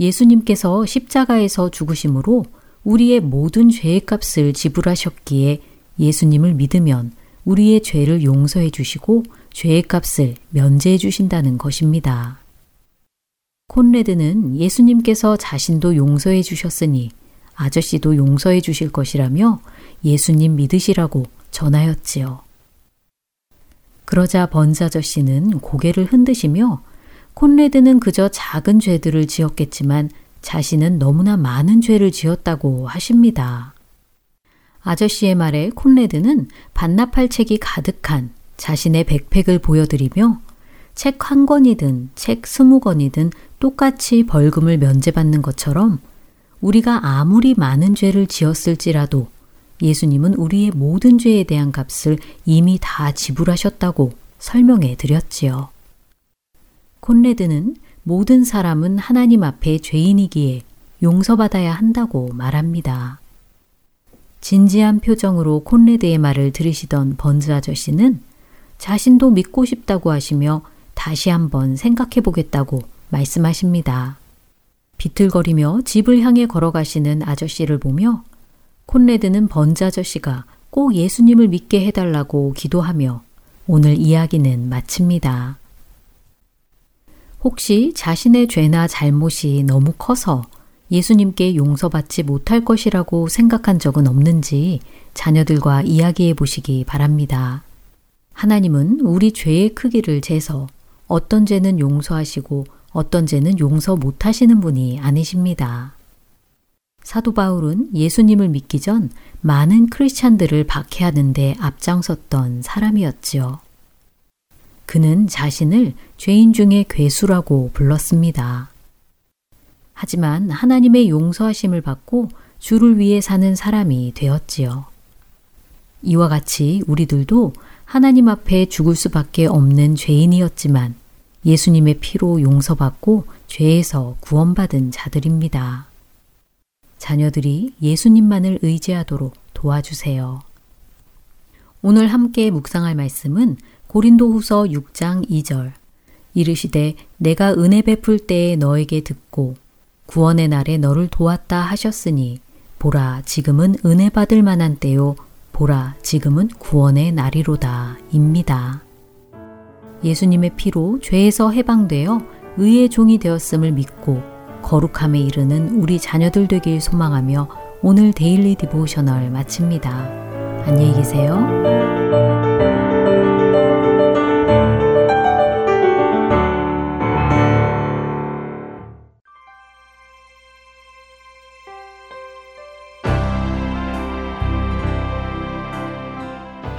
예수님께서 십자가에서 죽으심으로 우리의 모든 죄의 값을 지불하셨기에 예수님을 믿으면 우리의 죄를 용서해 주시고 죄의 값을 면제해 주신다는 것입니다. 콘레드는 예수님께서 자신도 용서해 주셨으니 아저씨도 용서해 주실 것이라며 예수님 믿으시라고 전하였지요. 그러자 번즈 아저씨는 고개를 흔드시며 콘레드는 그저 작은 죄들을 지었겠지만 자신은 너무나 많은 죄를 지었다고 하십니다. 아저씨의 말에 콘레드는 반납할 책이 가득한 자신의 백팩을 보여드리며 책 한 권이든 책 스무 권이든 똑같이 벌금을 면제받는 것처럼 우리가 아무리 많은 죄를 지었을지라도 예수님은 우리의 모든 죄에 대한 값을 이미 다 지불하셨다고 설명해 드렸지요. 콘레드는 모든 사람은 하나님 앞에 죄인이기에 용서받아야 한다고 말합니다. 진지한 표정으로 콘레드의 말을 들으시던 번즈 아저씨는 자신도 믿고 싶다고 하시며 다시 한번 생각해 보겠다고 말씀하십니다. 비틀거리며 집을 향해 걸어가시는 아저씨를 보며 콘레드는 번즈 아저씨가 꼭 예수님을 믿게 해달라고 기도하며 오늘 이야기는 마칩니다. 혹시 자신의 죄나 잘못이 너무 커서 예수님께 용서받지 못할 것이라고 생각한 적은 없는지 자녀들과 이야기해 보시기 바랍니다. 하나님은 우리 죄의 크기를 재서 어떤 죄는 용서하시고 어떤 죄는 용서 못하시는 분이 아니십니다. 사도 바울은 예수님을 믿기 전 많은 크리스찬들을 박해하는데 앞장섰던 사람이었지요. 그는 자신을 죄인 중의 괴수라고 불렀습니다. 하지만 하나님의 용서하심을 받고 주를 위해 사는 사람이 되었지요. 이와 같이 우리들도 하나님 앞에 죽을 수밖에 없는 죄인이었지만 예수님의 피로 용서받고 죄에서 구원받은 자들입니다. 자녀들이 예수님만을 의지하도록 도와주세요. 오늘 함께 묵상할 말씀은 고린도 후서 6장 2절. 이르시되 내가 은혜 베풀 때에 너에게 듣고 구원의 날에 너를 도왔다 하셨으니 보라 지금은 은혜 받을 만한 때요 보라 지금은 구원의 날이로다 입니다. 예수님의 피로 죄에서 해방되어 의의 종이 되었음을 믿고 거룩함에 이르는 우리 자녀들 되길 소망하며 오늘 daily devotional 마칩니다. 안녕히 계세요.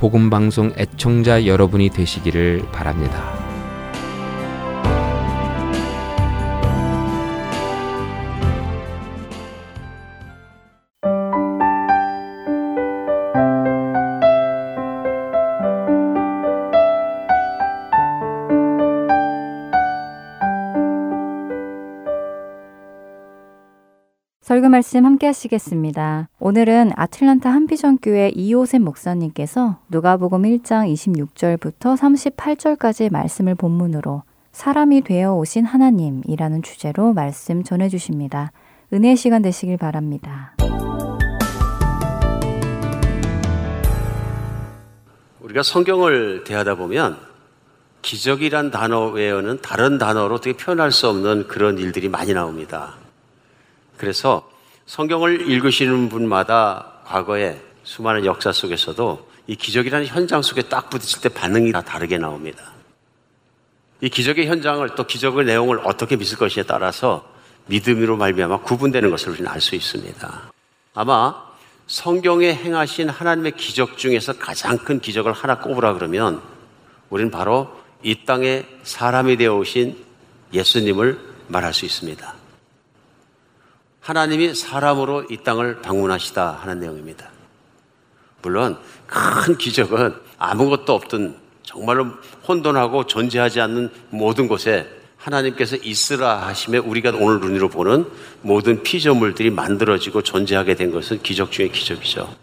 복음방송 애청자 여러분이 되시기를 바랍니다. 설교 말씀 함께 하시겠습니다. 오늘은 아틀란타 한비전교회 이호셉 목사님께서 누가복음 1장 26절부터 38절까지의 말씀을 본문으로 사람이 되어 오신 하나님이라는 주제로 말씀 전해 주십니다. 은혜 시간 되시길 바랍니다. 우리가 성경을 대하다 보면 기적이란 단어 외에는 다른 단어로 어떻게 표현할 수 없는 그런 일들이 많이 나옵니다. 그래서 성경을 읽으시는 분마다 과거에 수많은 역사 속에서도 이 기적이라는 현장 속에 딱 부딪힐 때 반응이 다 다르게 나옵니다. 이 기적의 현장을 또 기적의 내용을 어떻게 믿을 것이에 따라서 믿음으로 말미암아 구분되는 것을 우리는 알 수 있습니다. 아마 성경에 행하신 하나님의 기적 중에서 가장 큰 기적을 하나 꼽으라 그러면 우리는 바로 이 땅에 사람이 되어 오신 예수님을 말할 수 있습니다. 하나님이 사람으로 이 땅을 방문하시다 하는 내용입니다. 물론 큰 기적은 아무것도 없던 정말로 혼돈하고 존재하지 않는 모든 곳에 하나님께서 있으라 하심에 우리가 오늘 눈으로 보는 모든 피조물들이 만들어지고 존재하게 된 것은 기적 중의 기적이죠.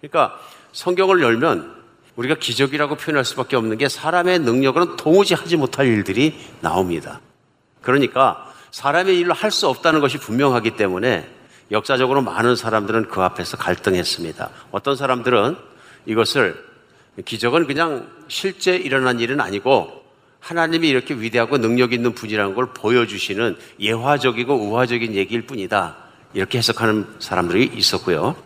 그러니까 성경을 열면 우리가 기적이라고 표현할 수밖에 없는 게 사람의 능력으로는 도무지 하지 못할 일들이 나옵니다. 그러니까 사람의 일로 할 수 없다는 것이 분명하기 때문에 역사적으로 많은 사람들은 그 앞에서 갈등했습니다. 어떤 사람들은 이것을 기적은 그냥 실제 일어난 일은 아니고 하나님이 이렇게 위대하고 능력 있는 분이라는 걸 보여주시는 예화적이고 우화적인 얘기일 뿐이다. 이렇게 해석하는 사람들이 있었고요.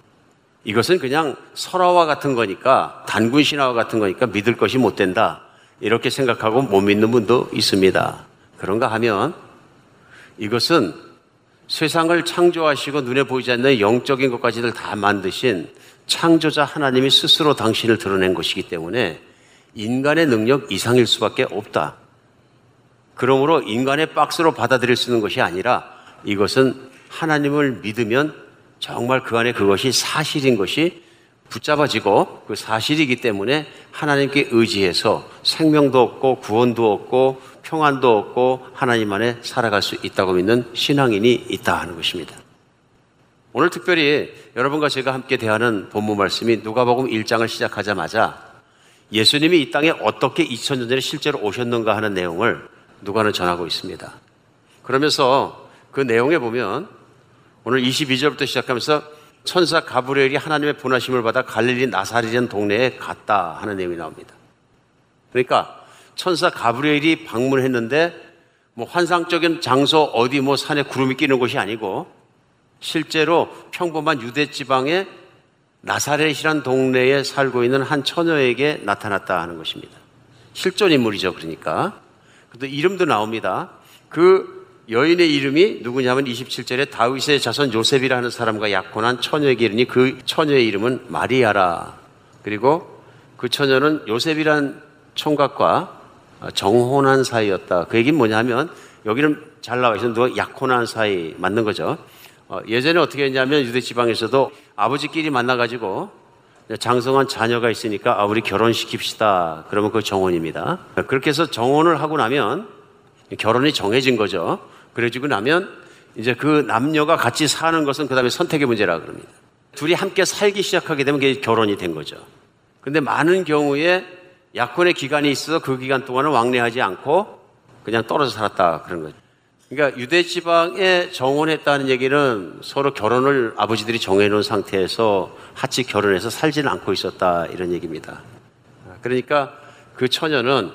이것은 그냥 설화와 같은 거니까 단군 신화와 같은 거니까 믿을 것이 못 된다. 이렇게 생각하고 못 믿는 분도 있습니다. 그런가 하면 이것은 세상을 창조하시고 눈에 보이지 않는 영적인 것까지들 다 만드신 창조자 하나님이 스스로 당신을 드러낸 것이기 때문에 인간의 능력 이상일 수밖에 없다. 그러므로 인간의 박스로 받아들일 수 있는 것이 아니라 이것은 하나님을 믿으면 정말 그 안에 그것이 사실인 것이 붙잡아지고 그 사실이기 때문에 하나님께 의지해서 생명도 얻고 구원도 얻고 평안도 얻고 하나님 안에 살아갈 수 있다고 믿는 신앙인이 있다 하는 것입니다. 오늘 특별히 여러분과 제가 함께 대하는 본문 말씀이 누가복음 1장을 시작하자마자 예수님이 이 땅에 어떻게 2000년 전에 실제로 오셨는가 하는 내용을 누가는 전하고 있습니다. 그러면서 그 내용에 보면 오늘 22절부터 시작하면서 천사 가브리엘이 하나님의 분하심을 받아 갈릴리 나사리라는 동네에 갔다 하는 내용이 나옵니다. 그러니까 천사 가브리엘이 방문했는데 뭐 환상적인 장소 어디 뭐 산에 구름이 끼는 곳이 아니고 실제로 평범한 유대 지방의 나사렛이란 동네에 살고 있는 한 처녀에게 나타났다 하는 것입니다. 실존 인물이죠, 그러니까. 근데 이름도 나옵니다. 그 여인의 이름이 누구냐면 27절에 다윗의 자손 요셉이라는 사람과 약혼한 처녀에게 이르니 그 처녀의 이름은 마리아라. 그리고 그 처녀는 요셉이란 총각과 정혼한 사이였다. 그 얘기는 뭐냐면 여기는 잘 나와 있어 누가 약혼한 사이 맞는 거죠. 어, 예전에 어떻게 했냐면 유대 지방에서도 아버지끼리 만나가지고 장성한 자녀가 있으니까 아, 우리 결혼시킵시다. 그러면 그 정혼입니다. 그렇게 해서 정혼을 하고 나면 결혼이 정해진 거죠. 그래지고 나면 이제 그 남녀가 같이 사는 것은 그 다음에 선택의 문제라 그럽니다. 둘이 함께 살기 시작하게 되면 그게 결혼이 된 거죠. 근데 많은 경우에 약혼의 기간이 있어서 그 기간 동안은 왕래하지 않고 그냥 떨어져 살았다 그런 거죠. 그러니까 유대 지방에 정혼했다는 얘기는 서로 결혼을 아버지들이 정해놓은 상태에서 같이 결혼해서 살지는 않고 있었다 이런 얘기입니다. 그러니까 그 처녀는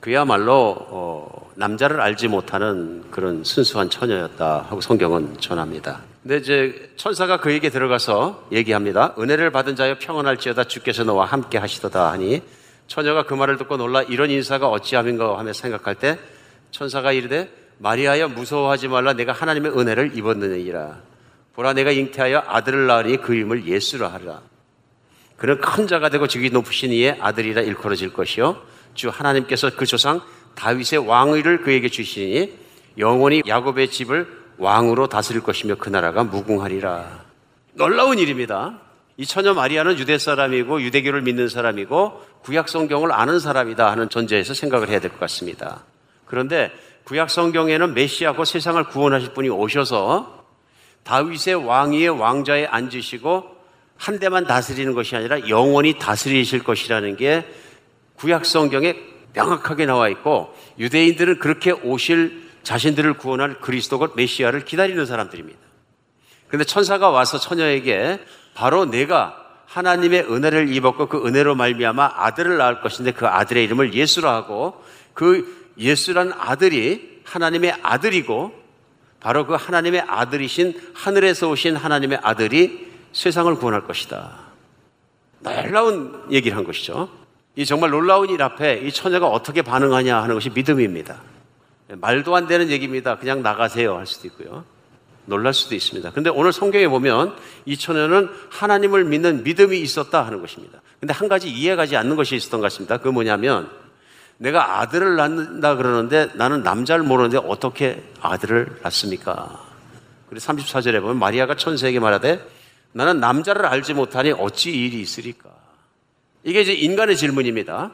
그야말로 어, 남자를 알지 못하는 그런 순수한 처녀였다 하고 성경은 전합니다. 근데 이제 천사가 그에게 들어가서 얘기합니다. 은혜를 받은 자여 평안할지어다 주께서 너와 함께 하시도다 하니 처녀가 그 말을 듣고 놀라 이런 인사가 어찌함인가 하며 생각할 때 천사가 이르되 마리아여 무서워하지 말라 내가 하나님의 은혜를 입었느니라. 보라 내가 잉태하여 아들을 낳으니 그 이름을 예수라 하라. 그는 큰 자가 되고 직이 높으신 이의 아들이라 일컬어질 것이요 주 하나님께서 그 조상 다윗의 왕위를 그에게 주시니 영원히 야곱의 집을 왕으로 다스릴 것이며 그 나라가 무궁하리라. 놀라운 일입니다. 이 처녀 마리아는 유대 사람이고 유대교를 믿는 사람이고 구약 성경을 아는 사람이다 하는 전제에서 생각을 해야 될 것 같습니다. 그런데 구약 성경에는 메시아고 세상을 구원하실 분이 오셔서 다윗의 왕위의 왕자에 앉으시고 한 대만 다스리는 것이 아니라 영원히 다스리실 것이라는 게 구약 성경에 명확하게 나와 있고 유대인들은 그렇게 오실 자신들을 구원할 그리스도가 메시아를 기다리는 사람들입니다. 그런데 천사가 와서 처녀에게 바로 내가 하나님의 은혜를 입었고 그 은혜로 말미암아 아들을 낳을 것인데 그 아들의 이름을 예수라 하고 그 예수란 아들이 하나님의 아들이고 바로 그 하나님의 아들이신 하늘에서 오신 하나님의 아들이 세상을 구원할 것이다. 놀라운 얘기를 한 것이죠. 이 정말 놀라운 일 앞에 이 처녀가 어떻게 반응하냐 하는 것이 믿음입니다. 말도 안 되는 얘기입니다. 그냥 나가세요 할 수도 있고요. 놀랄 수도 있습니다. 근데 오늘 성경에 보면 이 처녀는 하나님을 믿는 믿음이 있었다 하는 것입니다. 근데 한 가지 이해가지 않는 것이 있었던 것 같습니다. 그 뭐냐면 내가 아들을 낳는다 그러는데 나는 남자를 모르는데 어떻게 아들을 낳습니까? 그리고 34절에 보면 마리아가 천사에게 말하되 나는 남자를 알지 못하니 어찌 일이 있으리까? 이게 이제 인간의 질문입니다.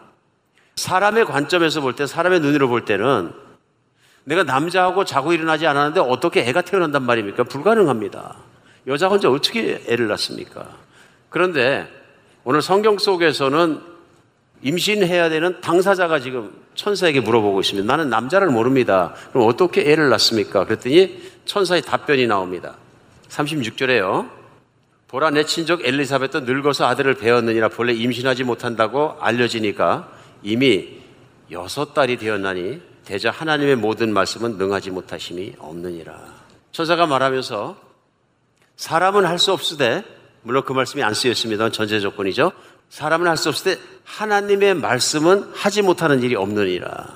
사람의 관점에서 볼 때, 사람의 눈으로 볼 때는 내가 남자하고 자고 일어나지 않았는데 어떻게 애가 태어난단 말입니까? 불가능합니다. 여자 혼자 어떻게 애를 낳습니까? 그런데 오늘 성경 속에서는 임신해야 되는 당사자가 지금 천사에게 물어보고 있습니다. 나는 남자를 모릅니다. 그럼 어떻게 애를 낳습니까? 그랬더니 천사의 답변이 나옵니다. 36절에요. 보라 내 친족 엘리사벳도 늙어서 아들을 배웠느니라 본래 임신하지 못한다고 알려지니까 이미 여섯 달이 되었나니 대저 하나님의 모든 말씀은 능하지 못하심이 없느니라. 천사가 말하면서 사람은 할 수 없으되 물론 그 말씀이 안 쓰였습니다. 전제 조건이죠. 사람은 할 수 없을 때 하나님의 말씀은 하지 못하는 일이 없느니라.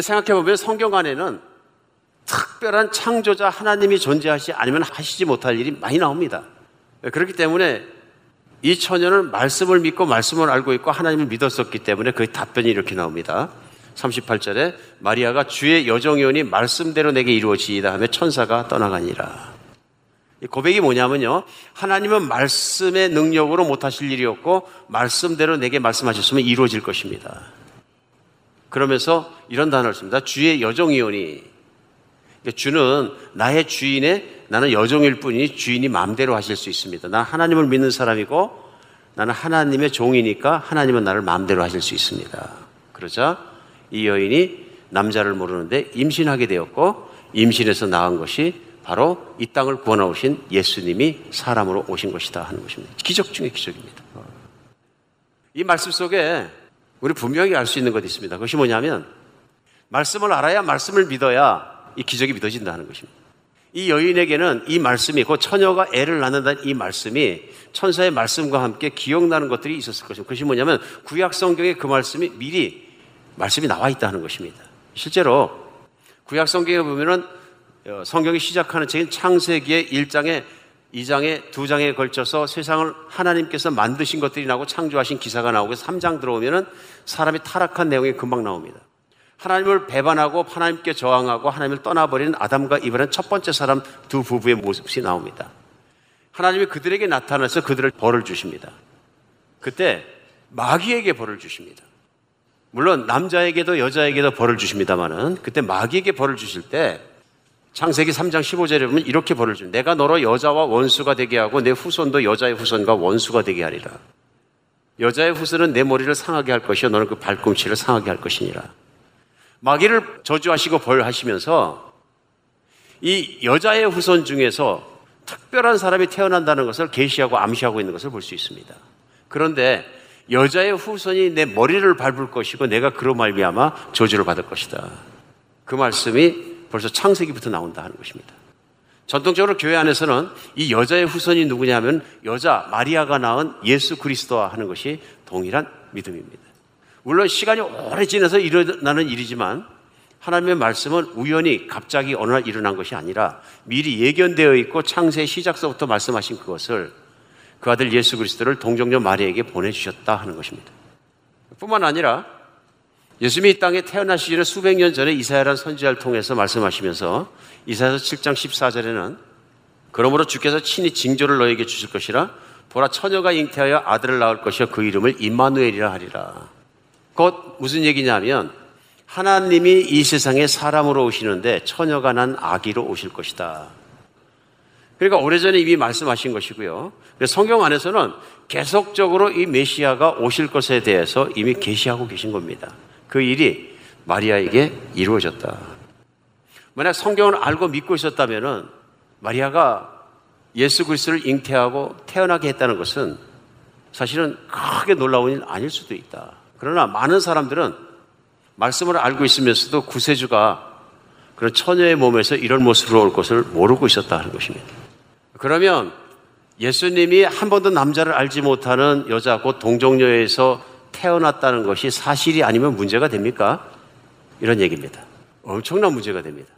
생각해보면 성경 안에는 특별한 창조자 하나님이 존재하시 아니면 하시지 못할 일이 많이 나옵니다. 그렇기 때문에 이 처녀는 말씀을 믿고 말씀을 알고 있고 하나님을 믿었었기 때문에 그 답변이 이렇게 나옵니다. 38절에 마리아가 주의 여정이오니 말씀대로 내게 이루어지이다 하며 천사가 떠나가니라. 이 고백이 뭐냐면요. 하나님은 말씀의 능력으로 못하실 일이었고 말씀대로 내게 말씀하셨으면 이루어질 것입니다. 그러면서 이런 단어를 씁니다. 주의 여정이오니. 그러니까 주는 나의 주인의 나는 여정일 뿐이니 주인이 마음대로 하실 수 있습니다. 난 하나님을 믿는 사람이고 나는 하나님의 종이니까 하나님은 나를 마음대로 하실 수 있습니다. 그러자 이 여인이 남자를 모르는데 임신하게 되었고 임신해서 낳은 것이 바로 이 땅을 구원하오신 예수님이 사람으로 오신 것이다 하는 것입니다. 기적 중의 기적입니다. 이 말씀 속에 우리 분명히 알 수 있는 것이 있습니다. 그것이 뭐냐면 말씀을 알아야 말씀을 믿어야 이 기적이 믿어진다 하는 것입니다. 이 여인에게는 이 말씀이 그 처녀가 애를 낳는다는 이 말씀이 천사의 말씀과 함께 기억나는 것들이 있었을 것입니다. 그것이 뭐냐면 구약 성경에 그 말씀이 미리 말씀이 나와 있다는 것입니다. 실제로 구약 성경에 보면은 어, 성경이 시작하는 책인 창세기의 1장에 2장에 2장에 걸쳐서 세상을 하나님께서 만드신 것들이 나오고 창조하신 기사가 나오고 3장 들어오면은 사람이 타락한 내용이 금방 나옵니다. 하나님을 배반하고 하나님께 저항하고 하나님을 떠나버리는 아담과 이브라는 첫 번째 사람 두 부부의 모습이 나옵니다. 하나님이 그들에게 나타나서 그들을 벌을 주십니다. 그때 마귀에게 벌을 주십니다. 물론 남자에게도 여자에게도 벌을 주십니다만은 그때 마귀에게 벌을 주실 때 창세기 3장 15절에 보면 이렇게 벌을 줍니다. 내가 너로 여자와 원수가 되게 하고 내 후손도 여자의 후손과 원수가 되게 하리라. 여자의 후손은 내 머리를 상하게 할 것이요 너는 그 발꿈치를 상하게 할 것이니라. 마귀를 저주하시고 벌하시면서 이 여자의 후손 중에서 특별한 사람이 태어난다는 것을 계시하고 암시하고 있는 것을 볼 수 있습니다. 그런데 여자의 후손이 내 머리를 밟을 것이고 내가 그로 말미암아 저주를 받을 것이다. 그 말씀이 벌써 창세기부터 나온다 하는 것입니다. 전통적으로 교회 안에서는 이 여자의 후손이 누구냐면 여자 마리아가 낳은 예수 그리스도와 하는 것이 동일한 믿음입니다. 물론 시간이 오래 지나서 일어나는 일이지만 하나님의 말씀은 우연히 갑자기 어느 날 일어난 것이 아니라 미리 예견되어 있고 창세 시작서부터 말씀하신 그것을 그 아들 예수 그리스도를 동정녀 마리아에게 보내주셨다 하는 것입니다. 뿐만 아니라 예수님이 이 땅에 태어나시기 전에 수백 년 전에 이사야라는 선지자를 통해서 말씀하시면서 이사야서 7장 14절에는 그러므로 주께서 친히 징조를 너에게 주실 것이라 보라 처녀가 잉태하여 아들을 낳을 것이요 그 이름을 임마누엘이라 하리라. 곧 무슨 얘기냐면 하나님이 이 세상에 사람으로 오시는데 처녀가 난 아기로 오실 것이다. 그러니까 오래전에 이미 말씀하신 것이고요. 성경 안에서는 계속적으로 이 메시아가 오실 것에 대해서 이미 계시하고 계신 겁니다. 그 일이 마리아에게 이루어졌다. 만약 성경을 알고 믿고 있었다면 마리아가 예수 그리스도를 잉태하고 태어나게 했다는 것은 사실은 크게 놀라운 일 아닐 수도 있다. 그러나 많은 사람들은 말씀을 알고 있으면서도 구세주가 그런 처녀의 몸에서 이런 모습으로 올 것을 모르고 있었다 하는 것입니다. 그러면 예수님이 한 번도 남자를 알지 못하는 여자 곧 동정녀에서 태어났다는 것이 사실이 아니면 문제가 됩니까? 이런 얘기입니다. 엄청난 문제가 됩니다.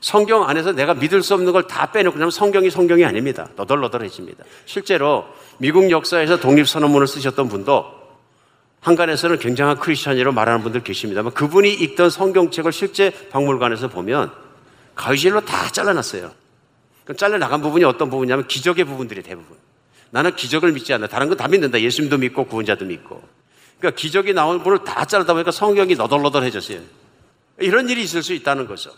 성경 안에서 내가 믿을 수 없는 걸 다 빼놓고 그냥 성경이 성경이 아닙니다. 너덜너덜해집니다. 실제로 미국 역사에서 독립선언문을 쓰셨던 분도 한간에서는 굉장한 크리스천이라고 말하는 분들 계십니다만 그분이 읽던 성경책을 실제 박물관에서 보면 가위질로 다 잘라놨어요. 그럼 잘라나간 부분이 어떤 부분이냐면 기적의 부분들이 대부분. 나는 기적을 믿지 않아. 다른 건 다 믿는다. 예수님도 믿고 구원자도 믿고. 그러니까 기적이 나오는 분을 다 자르다 보니까 성경이 너덜너덜해졌어요. 이런 일이 있을 수 있다는 거죠.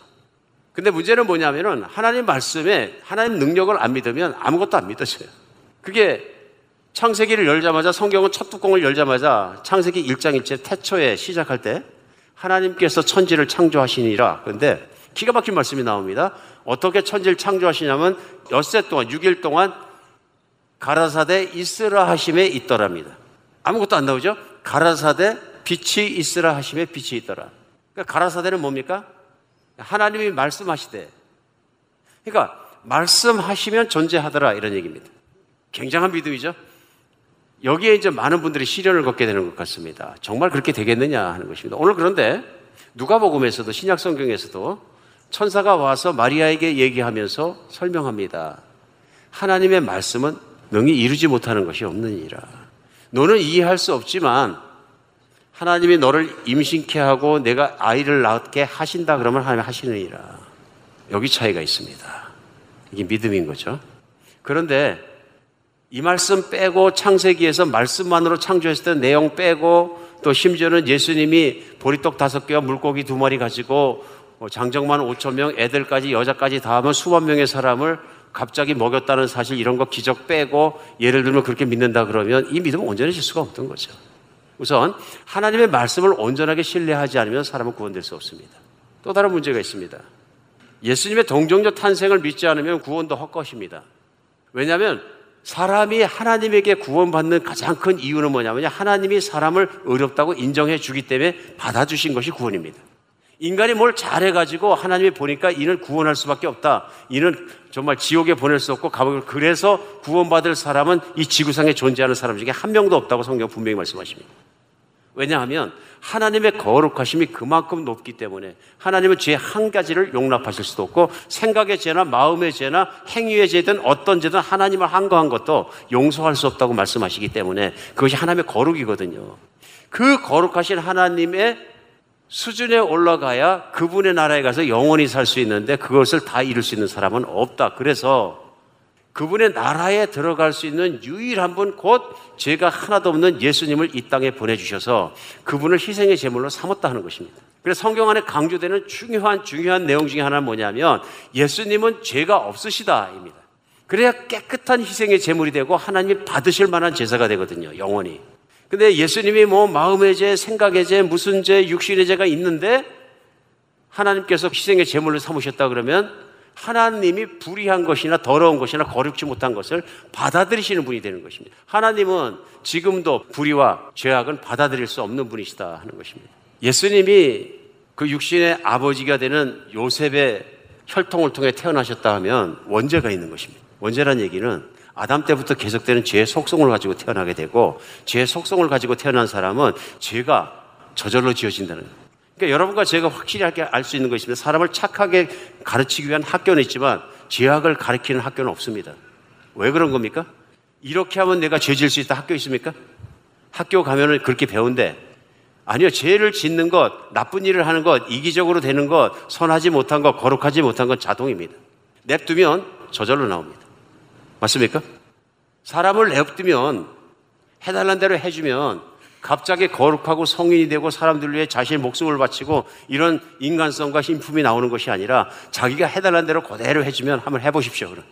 근데 문제는 뭐냐면은 하나님 말씀에 하나님 능력을 안 믿으면 아무것도 안 믿어져요. 그게 창세기를 열자마자 성경은 첫 뚜껑을 열자마자 창세기 1장 1절 태초에 시작할 때 하나님께서 천지를 창조하시니라. 그런데 기가 막힌 말씀이 나옵니다. 어떻게 천지를 창조하시냐면 엿새 동안 6일 동안 가라사대 이스라 하심에 있더랍니다. 아무것도 안 나오죠? 가라사대 빛이 있으라 하심에 빛이 있더라. 그러니까 가라사대는 뭡니까? 하나님이 말씀하시되. 그러니까 말씀하시면 존재하더라 이런 얘기입니다. 굉장한 믿음이죠. 여기에 이제 많은 분들이 시련을 겪게 되는 것 같습니다. 정말 그렇게 되겠느냐 하는 것입니다. 오늘 그런데 누가복음에서도 신약 성경에서도 천사가 와서 마리아에게 얘기하면서 설명합니다. 하나님의 말씀은 능히 이루지 못하는 것이 없느니라. 너는 이해할 수 없지만 하나님이 너를 임신케 하고 내가 아이를 낳게 하신다 그러면 하나님 하시느니라. 여기 차이가 있습니다. 이게 믿음인 거죠. 그런데 이 말씀 빼고 창세기에서 말씀만으로 창조했을 때 내용 빼고 또 심지어는 예수님이 보리떡 다섯 개와 물고기 두 마리 가지고 뭐 장정만 5천 명, 애들까지 여자까지 다 하면 수만 명의 사람을 갑자기 먹였다는 사실 이런 거 기적 빼고 예를 들면 그렇게 믿는다 그러면 이 믿음은 온전해질 수가 없던 거죠. 우선 하나님의 말씀을 온전하게 신뢰하지 않으면 사람은 구원될 수 없습니다. 또 다른 문제가 있습니다. 예수님의 동정적 탄생을 믿지 않으면 구원도 헛것입니다. 왜냐하면 사람이 하나님에게 구원받는 가장 큰 이유는 뭐냐면 하나님이 사람을 어렵다고 인정해 주기 때문에 받아주신 것이 구원입니다. 인간이 뭘 잘해가지고 하나님이 보니까 이는 구원할 수밖에 없다. 이는 정말 지옥에 보낼 수 없고 감옥을 그래서 구원받을 사람은 이 지구상에 존재하는 사람 중에 한 명도 없다고 성경 분명히 말씀하십니다. 왜냐하면 하나님의 거룩하심이 그만큼 높기 때문에 하나님은 죄 한 가지를 용납하실 수도 없고 생각의 죄나 마음의 죄나 행위의 죄든 어떤 죄든 하나님을 한거한 것도 용서할 수 없다고 말씀하시기 때문에 그것이 하나님의 거룩이거든요. 그 거룩하신 하나님의 수준에 올라가야 그분의 나라에 가서 영원히 살 수 있는데 그것을 다 이룰 수 있는 사람은 없다. 그래서 그분의 나라에 들어갈 수 있는 유일한 분, 곧 죄가 하나도 없는 예수님을 이 땅에 보내주셔서 그분을 희생의 제물로 삼았다 하는 것입니다. 그래서 성경 안에 강조되는 중요한, 중요한 내용 중에 하나는 뭐냐면 예수님은 죄가 없으시다입니다. 그래야 깨끗한 희생의 제물이 되고 하나님 받으실 만한 제사가 되거든요, 영원히. 근데 예수님이 뭐 마음의 죄, 생각의 죄, 무슨 죄, 육신의 죄가 있는데 하나님께서 희생의 제물로 삼으셨다 그러면 하나님이 불의한 것이나 더러운 것이나 거룩지 못한 것을 받아들이시는 분이 되는 것입니다. 하나님은 지금도 불의와 죄악은 받아들일 수 없는 분이시다 하는 것입니다. 예수님이 그 육신의 아버지가 되는 요셉의 혈통을 통해 태어나셨다 하면 원죄가 있는 것입니다. 원죄란 얘기는 아담 때부터 계속되는 죄의 속성을 가지고 태어나게 되고 죄의 속성을 가지고 태어난 사람은 죄가 저절로 지어진다는 거예요. 그러니까 여러분과 제가 확실히 알수 있는 것입니다. 사람을 착하게 가르치기 위한 학교는 있지만 죄악을 가르치는 학교는 없습니다. 왜 그런 겁니까? 이렇게 하면 내가 죄질수 있다 학교 있습니까? 학교 가면은 그렇게 배운데 아니요. 죄를 짓는 것, 나쁜 일을 하는 것, 이기적으로 되는 것, 선하지 못한 것, 거룩하지 못한 것 자동입니다. 냅두면 저절로 나옵니다. 맞습니까? 사람을 냅두면 해달라는 대로 해주면 갑자기 거룩하고 성인이 되고 사람들 위해 자신의 목숨을 바치고 이런 인간성과 힘품이 나오는 것이 아니라 자기가 해달라는 대로 그대로 해주면 한번 해보십시오. 그럼.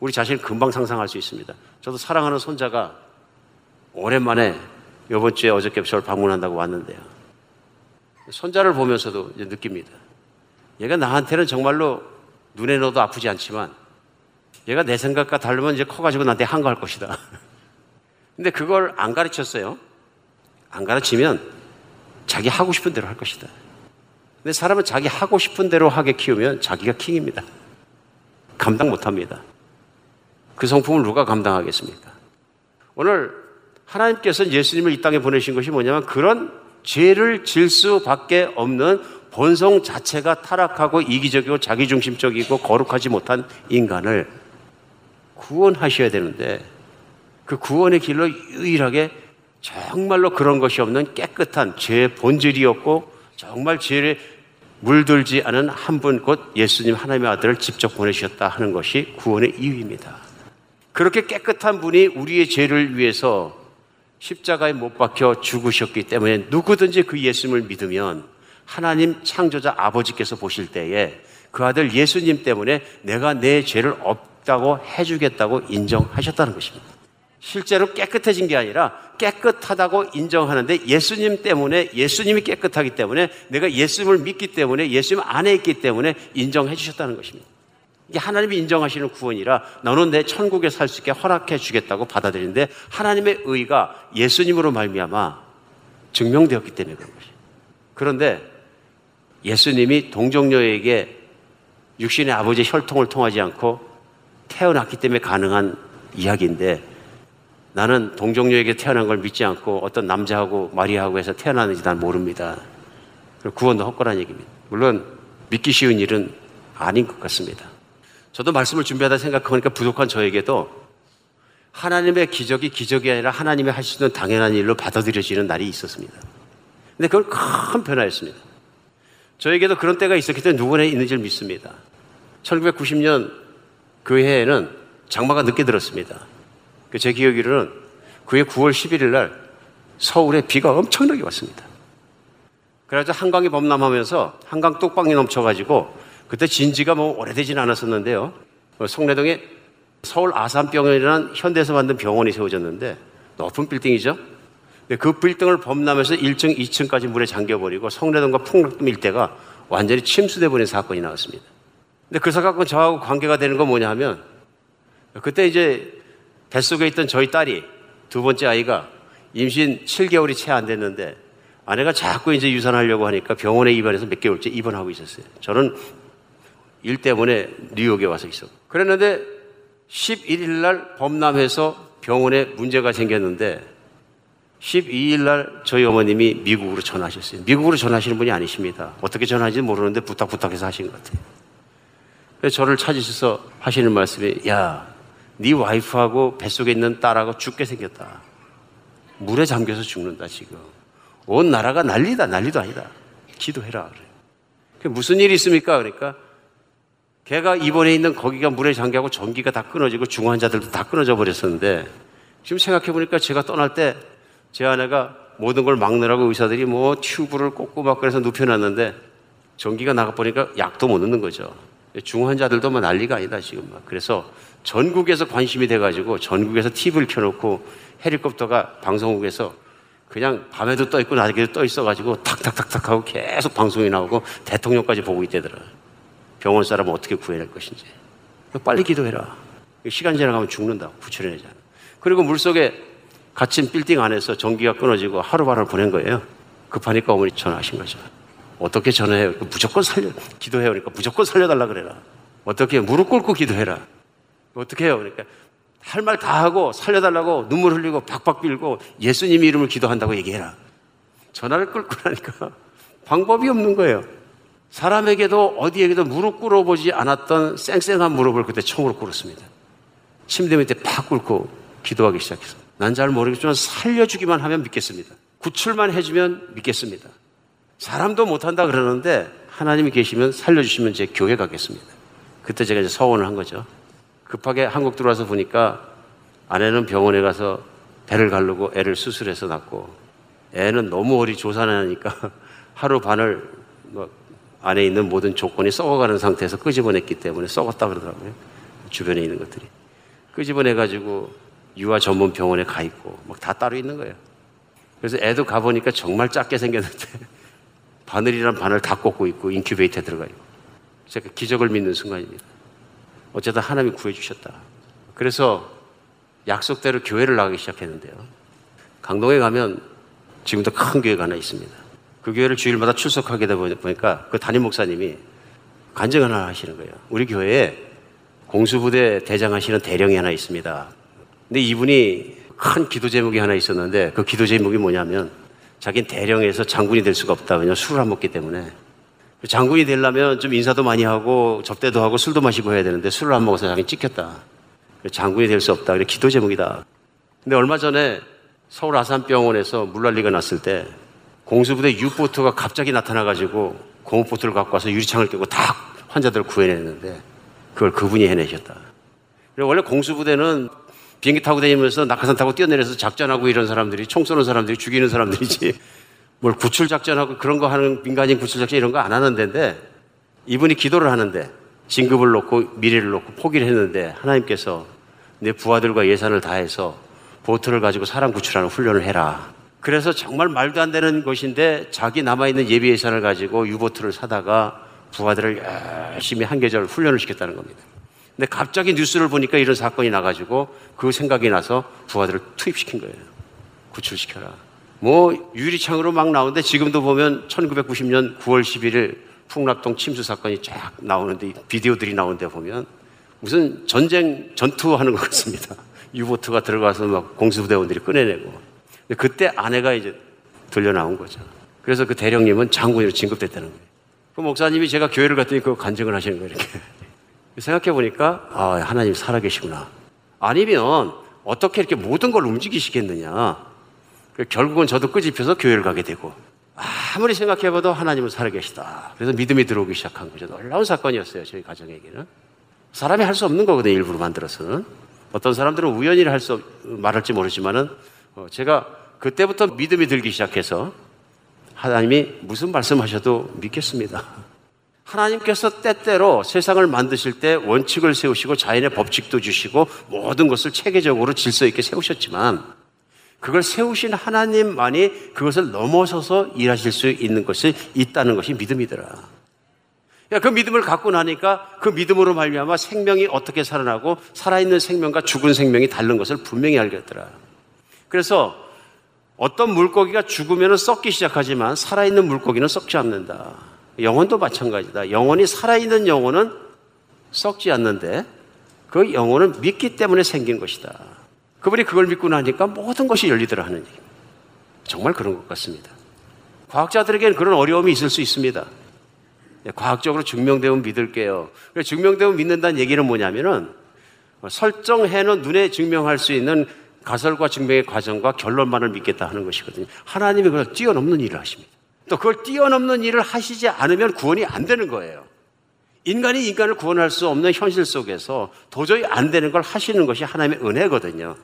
우리 자신을 금방 상상할 수 있습니다. 저도 사랑하는 손자가 오랜만에 이번 주에 어저께 저를 방문한다고 왔는데요. 손자를 보면서도 느낍니다. 얘가 나한테는 정말로 눈에 넣어도 아프지 않지만 얘가 내 생각과 다르면 이제 커가지고 나한테 한가할 것이다. 근데 그걸 안 가르쳤어요. 안 가르치면 자기 하고 싶은 대로 할 것이다. 근데 사람은 자기 하고 싶은 대로 하게 키우면 자기가 킹입니다. 감당 못 합니다. 그 성품을 누가 감당하겠습니까? 오늘 하나님께서 예수님을 이 땅에 보내신 것이 뭐냐면 그런 죄를 질 수밖에 없는 본성 자체가 타락하고 이기적이고 자기중심적이고 거룩하지 못한 인간을 구원하셔야 되는데 그 구원의 길로 유일하게 정말로 그런 것이 없는 깨끗한 죄의 본질이었고 정말 죄를 물들지 않은 한 분 곧 예수님 하나님의 아들을 직접 보내셨다 하는 것이 구원의 이유입니다. 그렇게 깨끗한 분이 우리의 죄를 위해서 십자가에 못 박혀 죽으셨기 때문에 누구든지 그 예수님을 믿으면 하나님 창조자 아버지께서 보실 때에 그 아들 예수님 때문에 내가 내 죄를 없다고 해주겠다고 인정하셨다는 것입니다. 실제로 깨끗해진 게 아니라 깨끗하다고 인정하는데 예수님 때문에 예수님이 깨끗하기 때문에 내가 예수님을 믿기 때문에 예수님 안에 있기 때문에 인정해 주셨다는 것입니다. 이게 하나님이 인정하시는 구원이라 너는 내 천국에 살 수 있게 허락해 주겠다고 받아들이는데 하나님의 의가 예수님으로 말미암아 증명되었기 때문에 그런 것이에요. 그런데 예수님이 동정녀에게 육신의 아버지의 혈통을 통하지 않고 태어났기 때문에 가능한 이야기인데 나는 동정녀에게 태어난 걸 믿지 않고 어떤 남자하고 마리아하고 해서 태어났는지 난 모릅니다. 구원도 헛거란 얘기입니다. 물론 믿기 쉬운 일은 아닌 것 같습니다. 저도 말씀을 준비하다 생각하니까 부족한 저에게도 하나님의 기적이 기적이 아니라 하나님이 할수 있는 당연한 일로 받아들여지는 날이 있었습니다. 근데 그건 큰 변화였습니다. 저에게도 그런 때가 있었기 때문에 누구나 있는지를 믿습니다. 1990년 그 해에는 장마가 늦게 들었습니다. 그제 기억으로는 그해 9월 11일 날 서울에 비가 엄청나게 왔습니다. 그래서 한강이 범람하면서 한강 뚝방이 넘쳐가지고 그때 진지가 뭐 오래되진 않았었는데요. 어, 송내동에 서울 아산병원이라는 현대에서 만든 병원이 세워졌는데 높은 빌딩이죠. 그 빌딩을 범람해서 1층, 2층까지 물에 잠겨버리고 송내동과 풍락동 일대가 완전히 침수돼 버린 사건이 나왔습니다. 근데 그 사건 저하고 관계가 되는 건 뭐냐 하면 그때 이제 뱃속에 있던 저희 딸이 두 번째 아이가 임신 7개월이 채 안 됐는데 아내가 자꾸 이제 유산하려고 하니까 병원에 입원해서 몇 개월째 입원하고 있었어요. 저는 일 때문에 뉴욕에 와서 있었고. 그랬는데 11일 날 범람해서 병원에 문제가 생겼는데 12일 날 저희 어머님이 미국으로 전화하셨어요. 미국으로 전화하시는 분이 아니십니다. 어떻게 전화하는지 모르는데 부탁 부탁해서 하신 것 같아요. 그래서 저를 찾으셔서 하시는 말씀이 야, 네 와이프하고 뱃속에 있는 딸하고 죽게 생겼다. 물에 잠겨서 죽는다 지금. 온 나라가 난리다 난리도 아니다. 기도해라 그래. 무슨 일이 있습니까? 그러니까 걔가 입원해 있는 거기가 물에 잠겨고 전기가 다 끊어지고 중환자들도 다 끊어져 버렸었는데 지금 생각해 보니까 제가 떠날 때 제 아내가 모든 걸 막느라고 의사들이 뭐 튜브를 꽂고 막 그래서 눕혀놨는데 전기가 나가 보니까 약도 못 넣는 거죠. 중환자들도 뭐 난리가 아니다 지금 막. 그래서 전국에서 관심이 돼가지고 전국에서 TV를 켜놓고 헬리콥터가 방송국에서 그냥 밤에도 떠 있고 낮에도 떠 있어가지고 탁탁탁탁 하고 계속 방송이 나오고 대통령까지 보고 있대더라. 병원 사람 어떻게 구해낼 것인지. 빨리 기도해라. 시간 지나가면 죽는다. 구출해내잖아. 그리고 물속에 갇힌 빌딩 안에서 전기가 끊어지고 하루바를 보낸 거예요. 급하니까 어머니 전화하신 거죠. 어떻게 전화해요? 무조건 살려, 기도해요. 그러니까 무조건 살려달라 그래라. 어떻게 무릎 꿇고 기도해라. 어떻게 해요? 그러니까 할 말 다 하고 살려달라고 눈물 흘리고 박박 빌고 예수님 이름을 기도한다고 얘기해라. 전화를 끌고 나니까 방법이 없는 거예요. 사람에게도 어디에게도 무릎 꿇어보지 않았던 쌩쌩한 무릎을 그때 총으로 꿇었습니다. 침대 밑에 팍 꿇고 기도하기 시작해서 난잘 모르겠지만 살려주기만 하면 믿겠습니다. 구출만 해주면 믿겠습니다. 사람도 못한다 그러는데 하나님이 계시면 살려주시면 제 교회 가겠습니다. 그때 제가 이제 서원을 한 거죠. 급하게 한국 들어와서 보니까 아내는 병원에 가서 배를 가르고 애를 수술해서 낳고 애는 너무 어리 조산하니까 하루 반을 뭐 안에 있는 모든 조건이 썩어가는 상태에서 끄집어냈기 때문에 썩었다 그러더라고요. 주변에 있는 것들이. 끄집어내가지고 유아 전문 병원에 가 있고 막 다 따로 있는 거예요. 그래서 애도 가보니까 정말 작게 생겼는데 바늘이란 바늘 다 꽂고 있고 인큐베이터에 들어가 있고 제가 기적을 믿는 순간입니다. 어쨌든 하나님이 구해주셨다. 그래서 약속대로 교회를 나가기 시작했는데요. 강동에 가면 지금도 큰 교회가 하나 있습니다. 그 교회를 주일마다 출석하게 되다 보니까 그 담임 목사님이 간증 하나 하시는 거예요. 우리 교회에 공수부대 대장 하시는 대령이 하나 있습니다. 근데 이분이 큰 기도 제목이 하나 있었는데 그 기도 제목이 뭐냐면 자기는 대령에서 장군이 될 수가 없다. 왜냐면 술을 안 먹기 때문에. 장군이 되려면 좀 인사도 많이 하고 접대도 하고 술도 마시고 해야 되는데 술을 안 먹어서 자기 찍혔다. 장군이 될 수 없다. 그래 기도 제목이다. 근데 얼마 전에 서울 아산병원에서 물난리가 났을 때 공수부대 유보트가 갑자기 나타나가지고 고무보트를 갖고 와서 유리창을 깨고 다 환자들을 구해냈는데 그걸 그분이 해내셨다. 원래 공수부대는 비행기 타고 다니면서 낙하산 타고 뛰어내려서 작전하고 이런 사람들이 총 쏘는 사람들이 죽이는 사람들이지 뭘 구출 작전하고 그런 거 하는 민간인 구출 작전 이런 거 안 하는 데인데 이분이 기도를 하는데 진급을 놓고 미래를 놓고 포기를 했는데 하나님께서 내 부하들과 예산을 다해서 보트를 가지고 사람 구출하는 훈련을 해라. 그래서 정말 말도 안 되는 것인데 자기 남아있는 예비 예산을 가지고 유보트를 사다가 부하들을 열심히 한 계절 훈련을 시켰다는 겁니다. 근데 갑자기 뉴스를 보니까 이런 사건이 나가지고 그 생각이 나서 부하들을 투입시킨 거예요. 구출시켜라. 뭐 유리창으로 막 나오는데 지금도 보면 1990년 9월 11일 풍락동 침수 사건이 쫙 나오는데 비디오들이 나오는데 보면 무슨 전쟁 전투하는 것 같습니다. 유보트가 들어가서 막 공수부대원들이 꺼내내고. 그때 아내가 이제 들려 나온 거죠. 그래서 그 대령님은 장군으로 진급됐다는 거예요. 그 목사님이 제가 교회를 갔더니 그 간증을 하시는 거예요, 이렇게. 생각해 보니까, 아, 하나님 살아계시구나. 아니면 어떻게 이렇게 모든 걸 움직이시겠느냐. 결국은 저도 끄집혀서 교회를 가게 되고, 아무리 생각해봐도 하나님은 살아계시다. 그래서 믿음이 들어오기 시작한 거죠. 놀라운 사건이었어요, 저희 가정에게는. 사람이 할 수 없는 거거든요, 일부러 만들어서는. 어떤 사람들은 우연히 할 수, 말할지 모르지만은, 어, 제가 그때부터 믿음이 들기 시작해서 하나님이 무슨 말씀하셔도 믿겠습니다. 하나님께서 때때로 세상을 만드실 때 원칙을 세우시고 자연의 법칙도 주시고 모든 것을 체계적으로 질서 있게 세우셨지만 그걸 세우신 하나님만이 그것을 넘어서서 일하실 수 있는 것이 있다는 것이 믿음이더라. 그 믿음을 갖고 나니까 그 믿음으로 말미암아 생명이 어떻게 살아나고 살아있는 생명과 죽은 생명이 다른 것을 분명히 알겠더라. 그래서 어떤 물고기가 죽으면 썩기 시작하지만 살아있는 물고기는 썩지 않는다. 영혼도 마찬가지다. 영혼이 살아있는 영혼은 썩지 않는데 그 영혼은 믿기 때문에 생긴 것이다. 그분이 그걸 믿고 나니까 모든 것이 열리더라 하는 얘기입니다. 정말 그런 것 같습니다. 과학자들에게는 그런 어려움이 있을 수 있습니다. 네, 과학적으로 증명되면 믿을게요. 증명되면 믿는다는 얘기는 뭐냐면은 설정해놓은 눈에 증명할 수 있는 가설과 증명의 과정과 결론만을 믿겠다 하는 것이거든요. 하나님이 그걸 뛰어넘는 일을 하십니다. 또 그걸 뛰어넘는 일을 하시지 않으면 구원이 안 되는 거예요. 인간이 인간을 구원할 수 없는 현실 속에서 도저히 안 되는 걸 하시는 것이 하나님의 은혜거든요.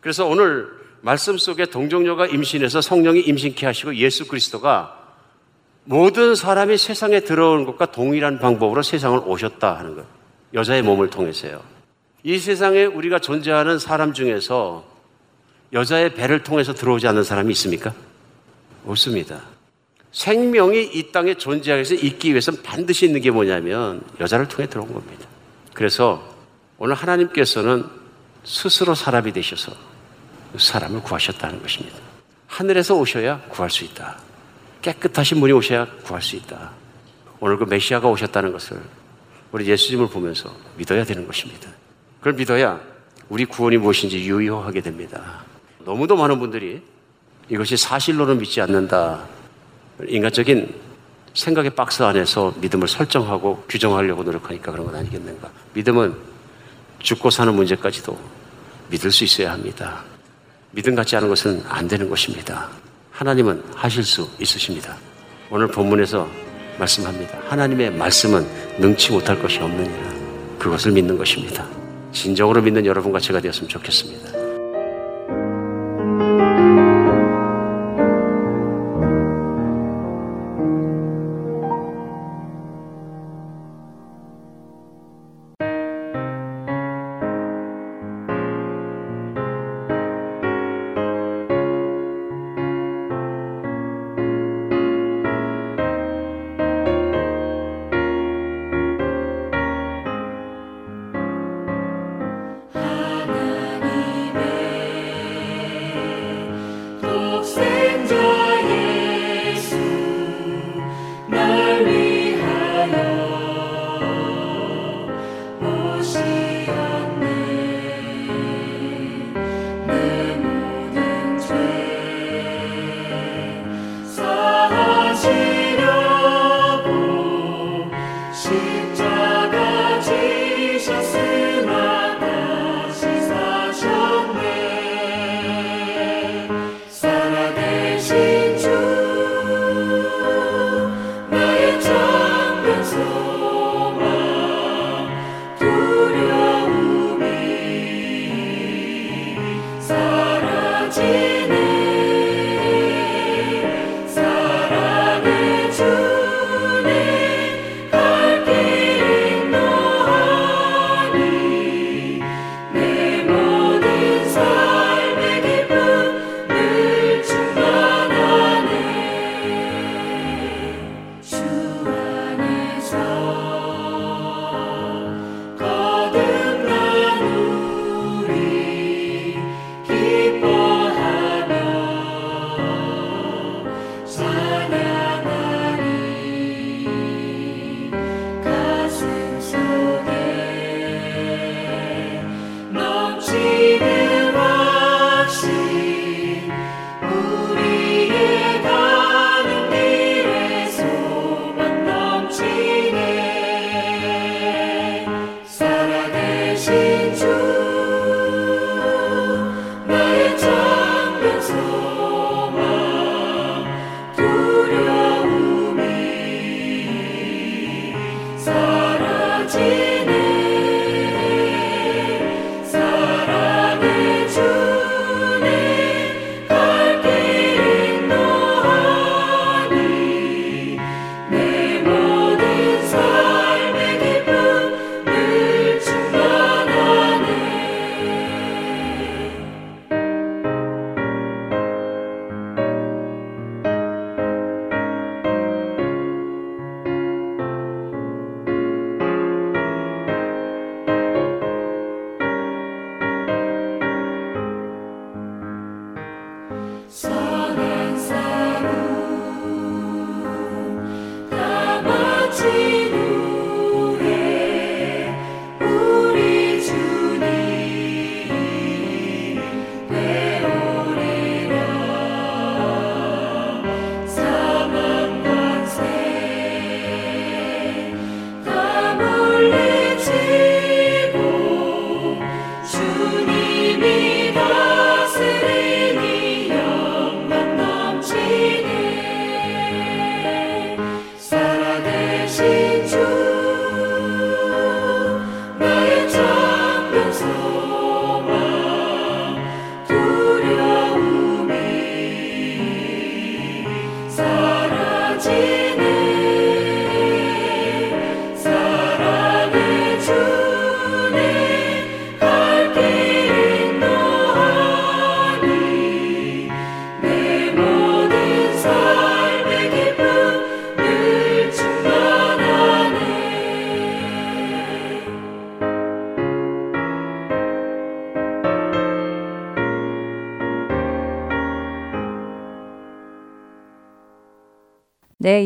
그래서 오늘 말씀 속에 동정녀가 임신해서 성령이 임신케 하시고 예수 그리스도가 모든 사람이 세상에 들어오는 것과 동일한 방법으로 세상을 오셨다 하는 것. 여자의 몸을 통해서요. 이 세상에 우리가 존재하는 사람 중에서 여자의 배를 통해서 들어오지 않는 사람이 있습니까? 없습니다. 생명이 이 땅에 존재하기 위해서 있기 위해서는 반드시 있는 게 뭐냐면 여자를 통해 들어온 겁니다. 그래서 오늘 하나님께서는 스스로 사람이 되셔서 사람을 구하셨다는 것입니다. 하늘에서 오셔야 구할 수 있다. 깨끗하신 분이 오셔야 구할 수 있다. 오늘 그 메시아가 오셨다는 것을 우리 예수님을 보면서 믿어야 되는 것입니다. 그걸 믿어야 우리 구원이 무엇인지 유효하게 됩니다. 너무도 많은 분들이 이것이 사실로는 믿지 않는다. 인간적인 생각의 박스 안에서 믿음을 설정하고 규정하려고 노력하니까 그런 건 아니겠는가. 믿음은 죽고 사는 문제까지도 믿을 수 있어야 합니다. 믿음 같지 않은 것은 안 되는 것입니다. 하나님은 하실 수 있으십니다. 오늘 본문에서 말씀합니다. 하나님의 말씀은 능치 못할 것이 없느니라. 그것을 믿는 것입니다. 진정으로 믿는 여러분과 제가 되었으면 좋겠습니다.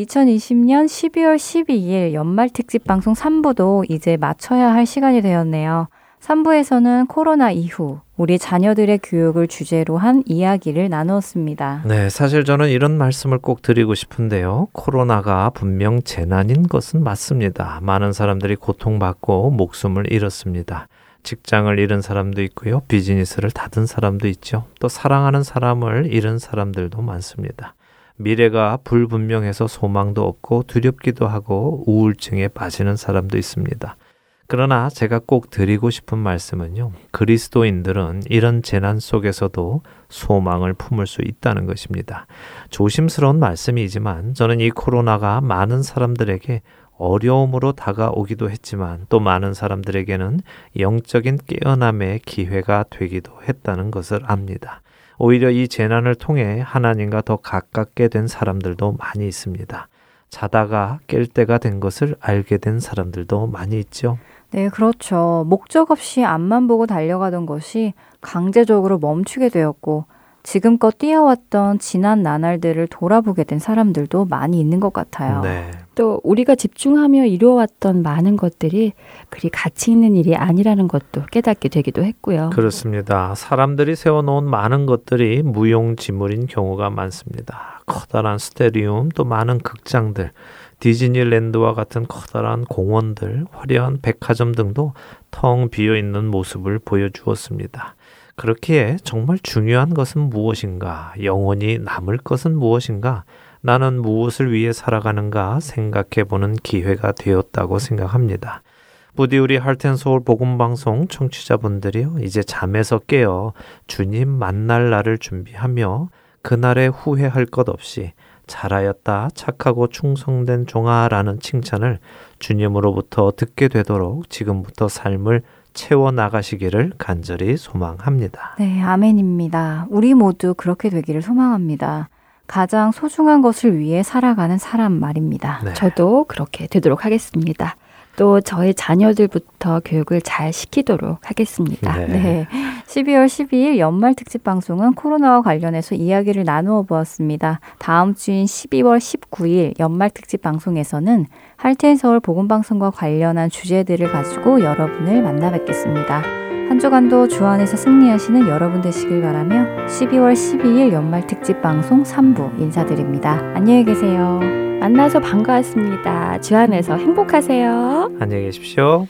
2020년 12월 12일 연말 특집 방송 3부도 이제 마쳐야 할 시간이 되었네요. 3부에서는 코로나 이후 우리 자녀들의 교육을 주제로 한 이야기를 나누었습니다. 네, 사실 저는 이런 말씀을 꼭 드리고 싶은데요. 코로나가 분명 재난인 것은 맞습니다. 많은 사람들이 고통받고 목숨을 잃었습니다. 직장을 잃은 사람도 있고요. 비즈니스를 닫은 사람도 있죠. 또 사랑하는 사람을 잃은 사람들도 많습니다. 미래가 불분명해서 소망도 없고 두렵기도 하고 우울증에 빠지는 사람도 있습니다. 그러나 제가 꼭 드리고 싶은 말씀은요. 그리스도인들은 이런 재난 속에서도 소망을 품을 수 있다는 것입니다. 조심스러운 말씀이지만 저는 이 코로나가 많은 사람들에게 어려움으로 다가오기도 했지만 또 많은 사람들에게는 영적인 깨어남의 기회가 되기도 했다는 것을 압니다. 오히려 이 재난을 통해 하나님과 더 가깝게 된 사람들도 많이 있습니다. 자다가 깰 때가 된 것을 알게 된 사람들도 많이 있죠. 네, 그렇죠. 목적 없이 앞만 보고 달려가던 것이 강제적으로 멈추게 되었고 지금껏 뛰어왔던 지난 나날들을 돌아보게 된 사람들도 많이 있는 것 같아요. 네. 또 우리가 집중하며 이루어왔던 많은 것들이 그리 가치 있는 일이 아니라는 것도 깨닫게 되기도 했고요. 그렇습니다. 사람들이 세워놓은 많은 것들이 무용지물인 경우가 많습니다. 커다란 스테리움, 또 많은 극장들, 디즈니랜드와 같은 커다란 공원들, 화려한 백화점 등도 텅 비어 있는 모습을 보여주었습니다. 그렇기에 정말 중요한 것은 무엇인가? 영원히 남을 것은 무엇인가? 나는 무엇을 위해 살아가는가 생각해 보는 기회가 되었다고 생각합니다. 부디 우리 할텐 서울 복음 방송 청취자분들이요, 이제 잠에서 깨어 주님 만날 날을 준비하며 그날에 후회할 것 없이 잘하였다, 착하고 충성된 종아라는 칭찬을 주님으로부터 듣게 되도록 지금부터 삶을 채워 나가시기를 간절히 소망합니다. 네, 아멘입니다. 우리 모두 그렇게 되기를 소망합니다. 가장 소중한 것을 위해 살아가는 사람 말입니다. 네. 저도 그렇게 되도록 하겠습니다. 또 저의 자녀들부터 교육을 잘 시키도록 하겠습니다. 네. 네. 12월 12일 연말 특집 방송은 코로나와 관련해서 이야기를 나누어 보았습니다. 다음 주인 12월 19일 연말 특집 방송에서는 할텐 서울 복음 방송과 관련한 주제들을 가지고 여러분을 만나 뵙겠습니다. 한 주간도 주 안에서 승리하시는 여러분 되시길 바라며 12월 12일 연말 특집 방송 3부 인사드립니다. 안녕히 계세요. 만나서 반가웠습니다. 주 안에서 행복하세요. 안녕히 계십시오.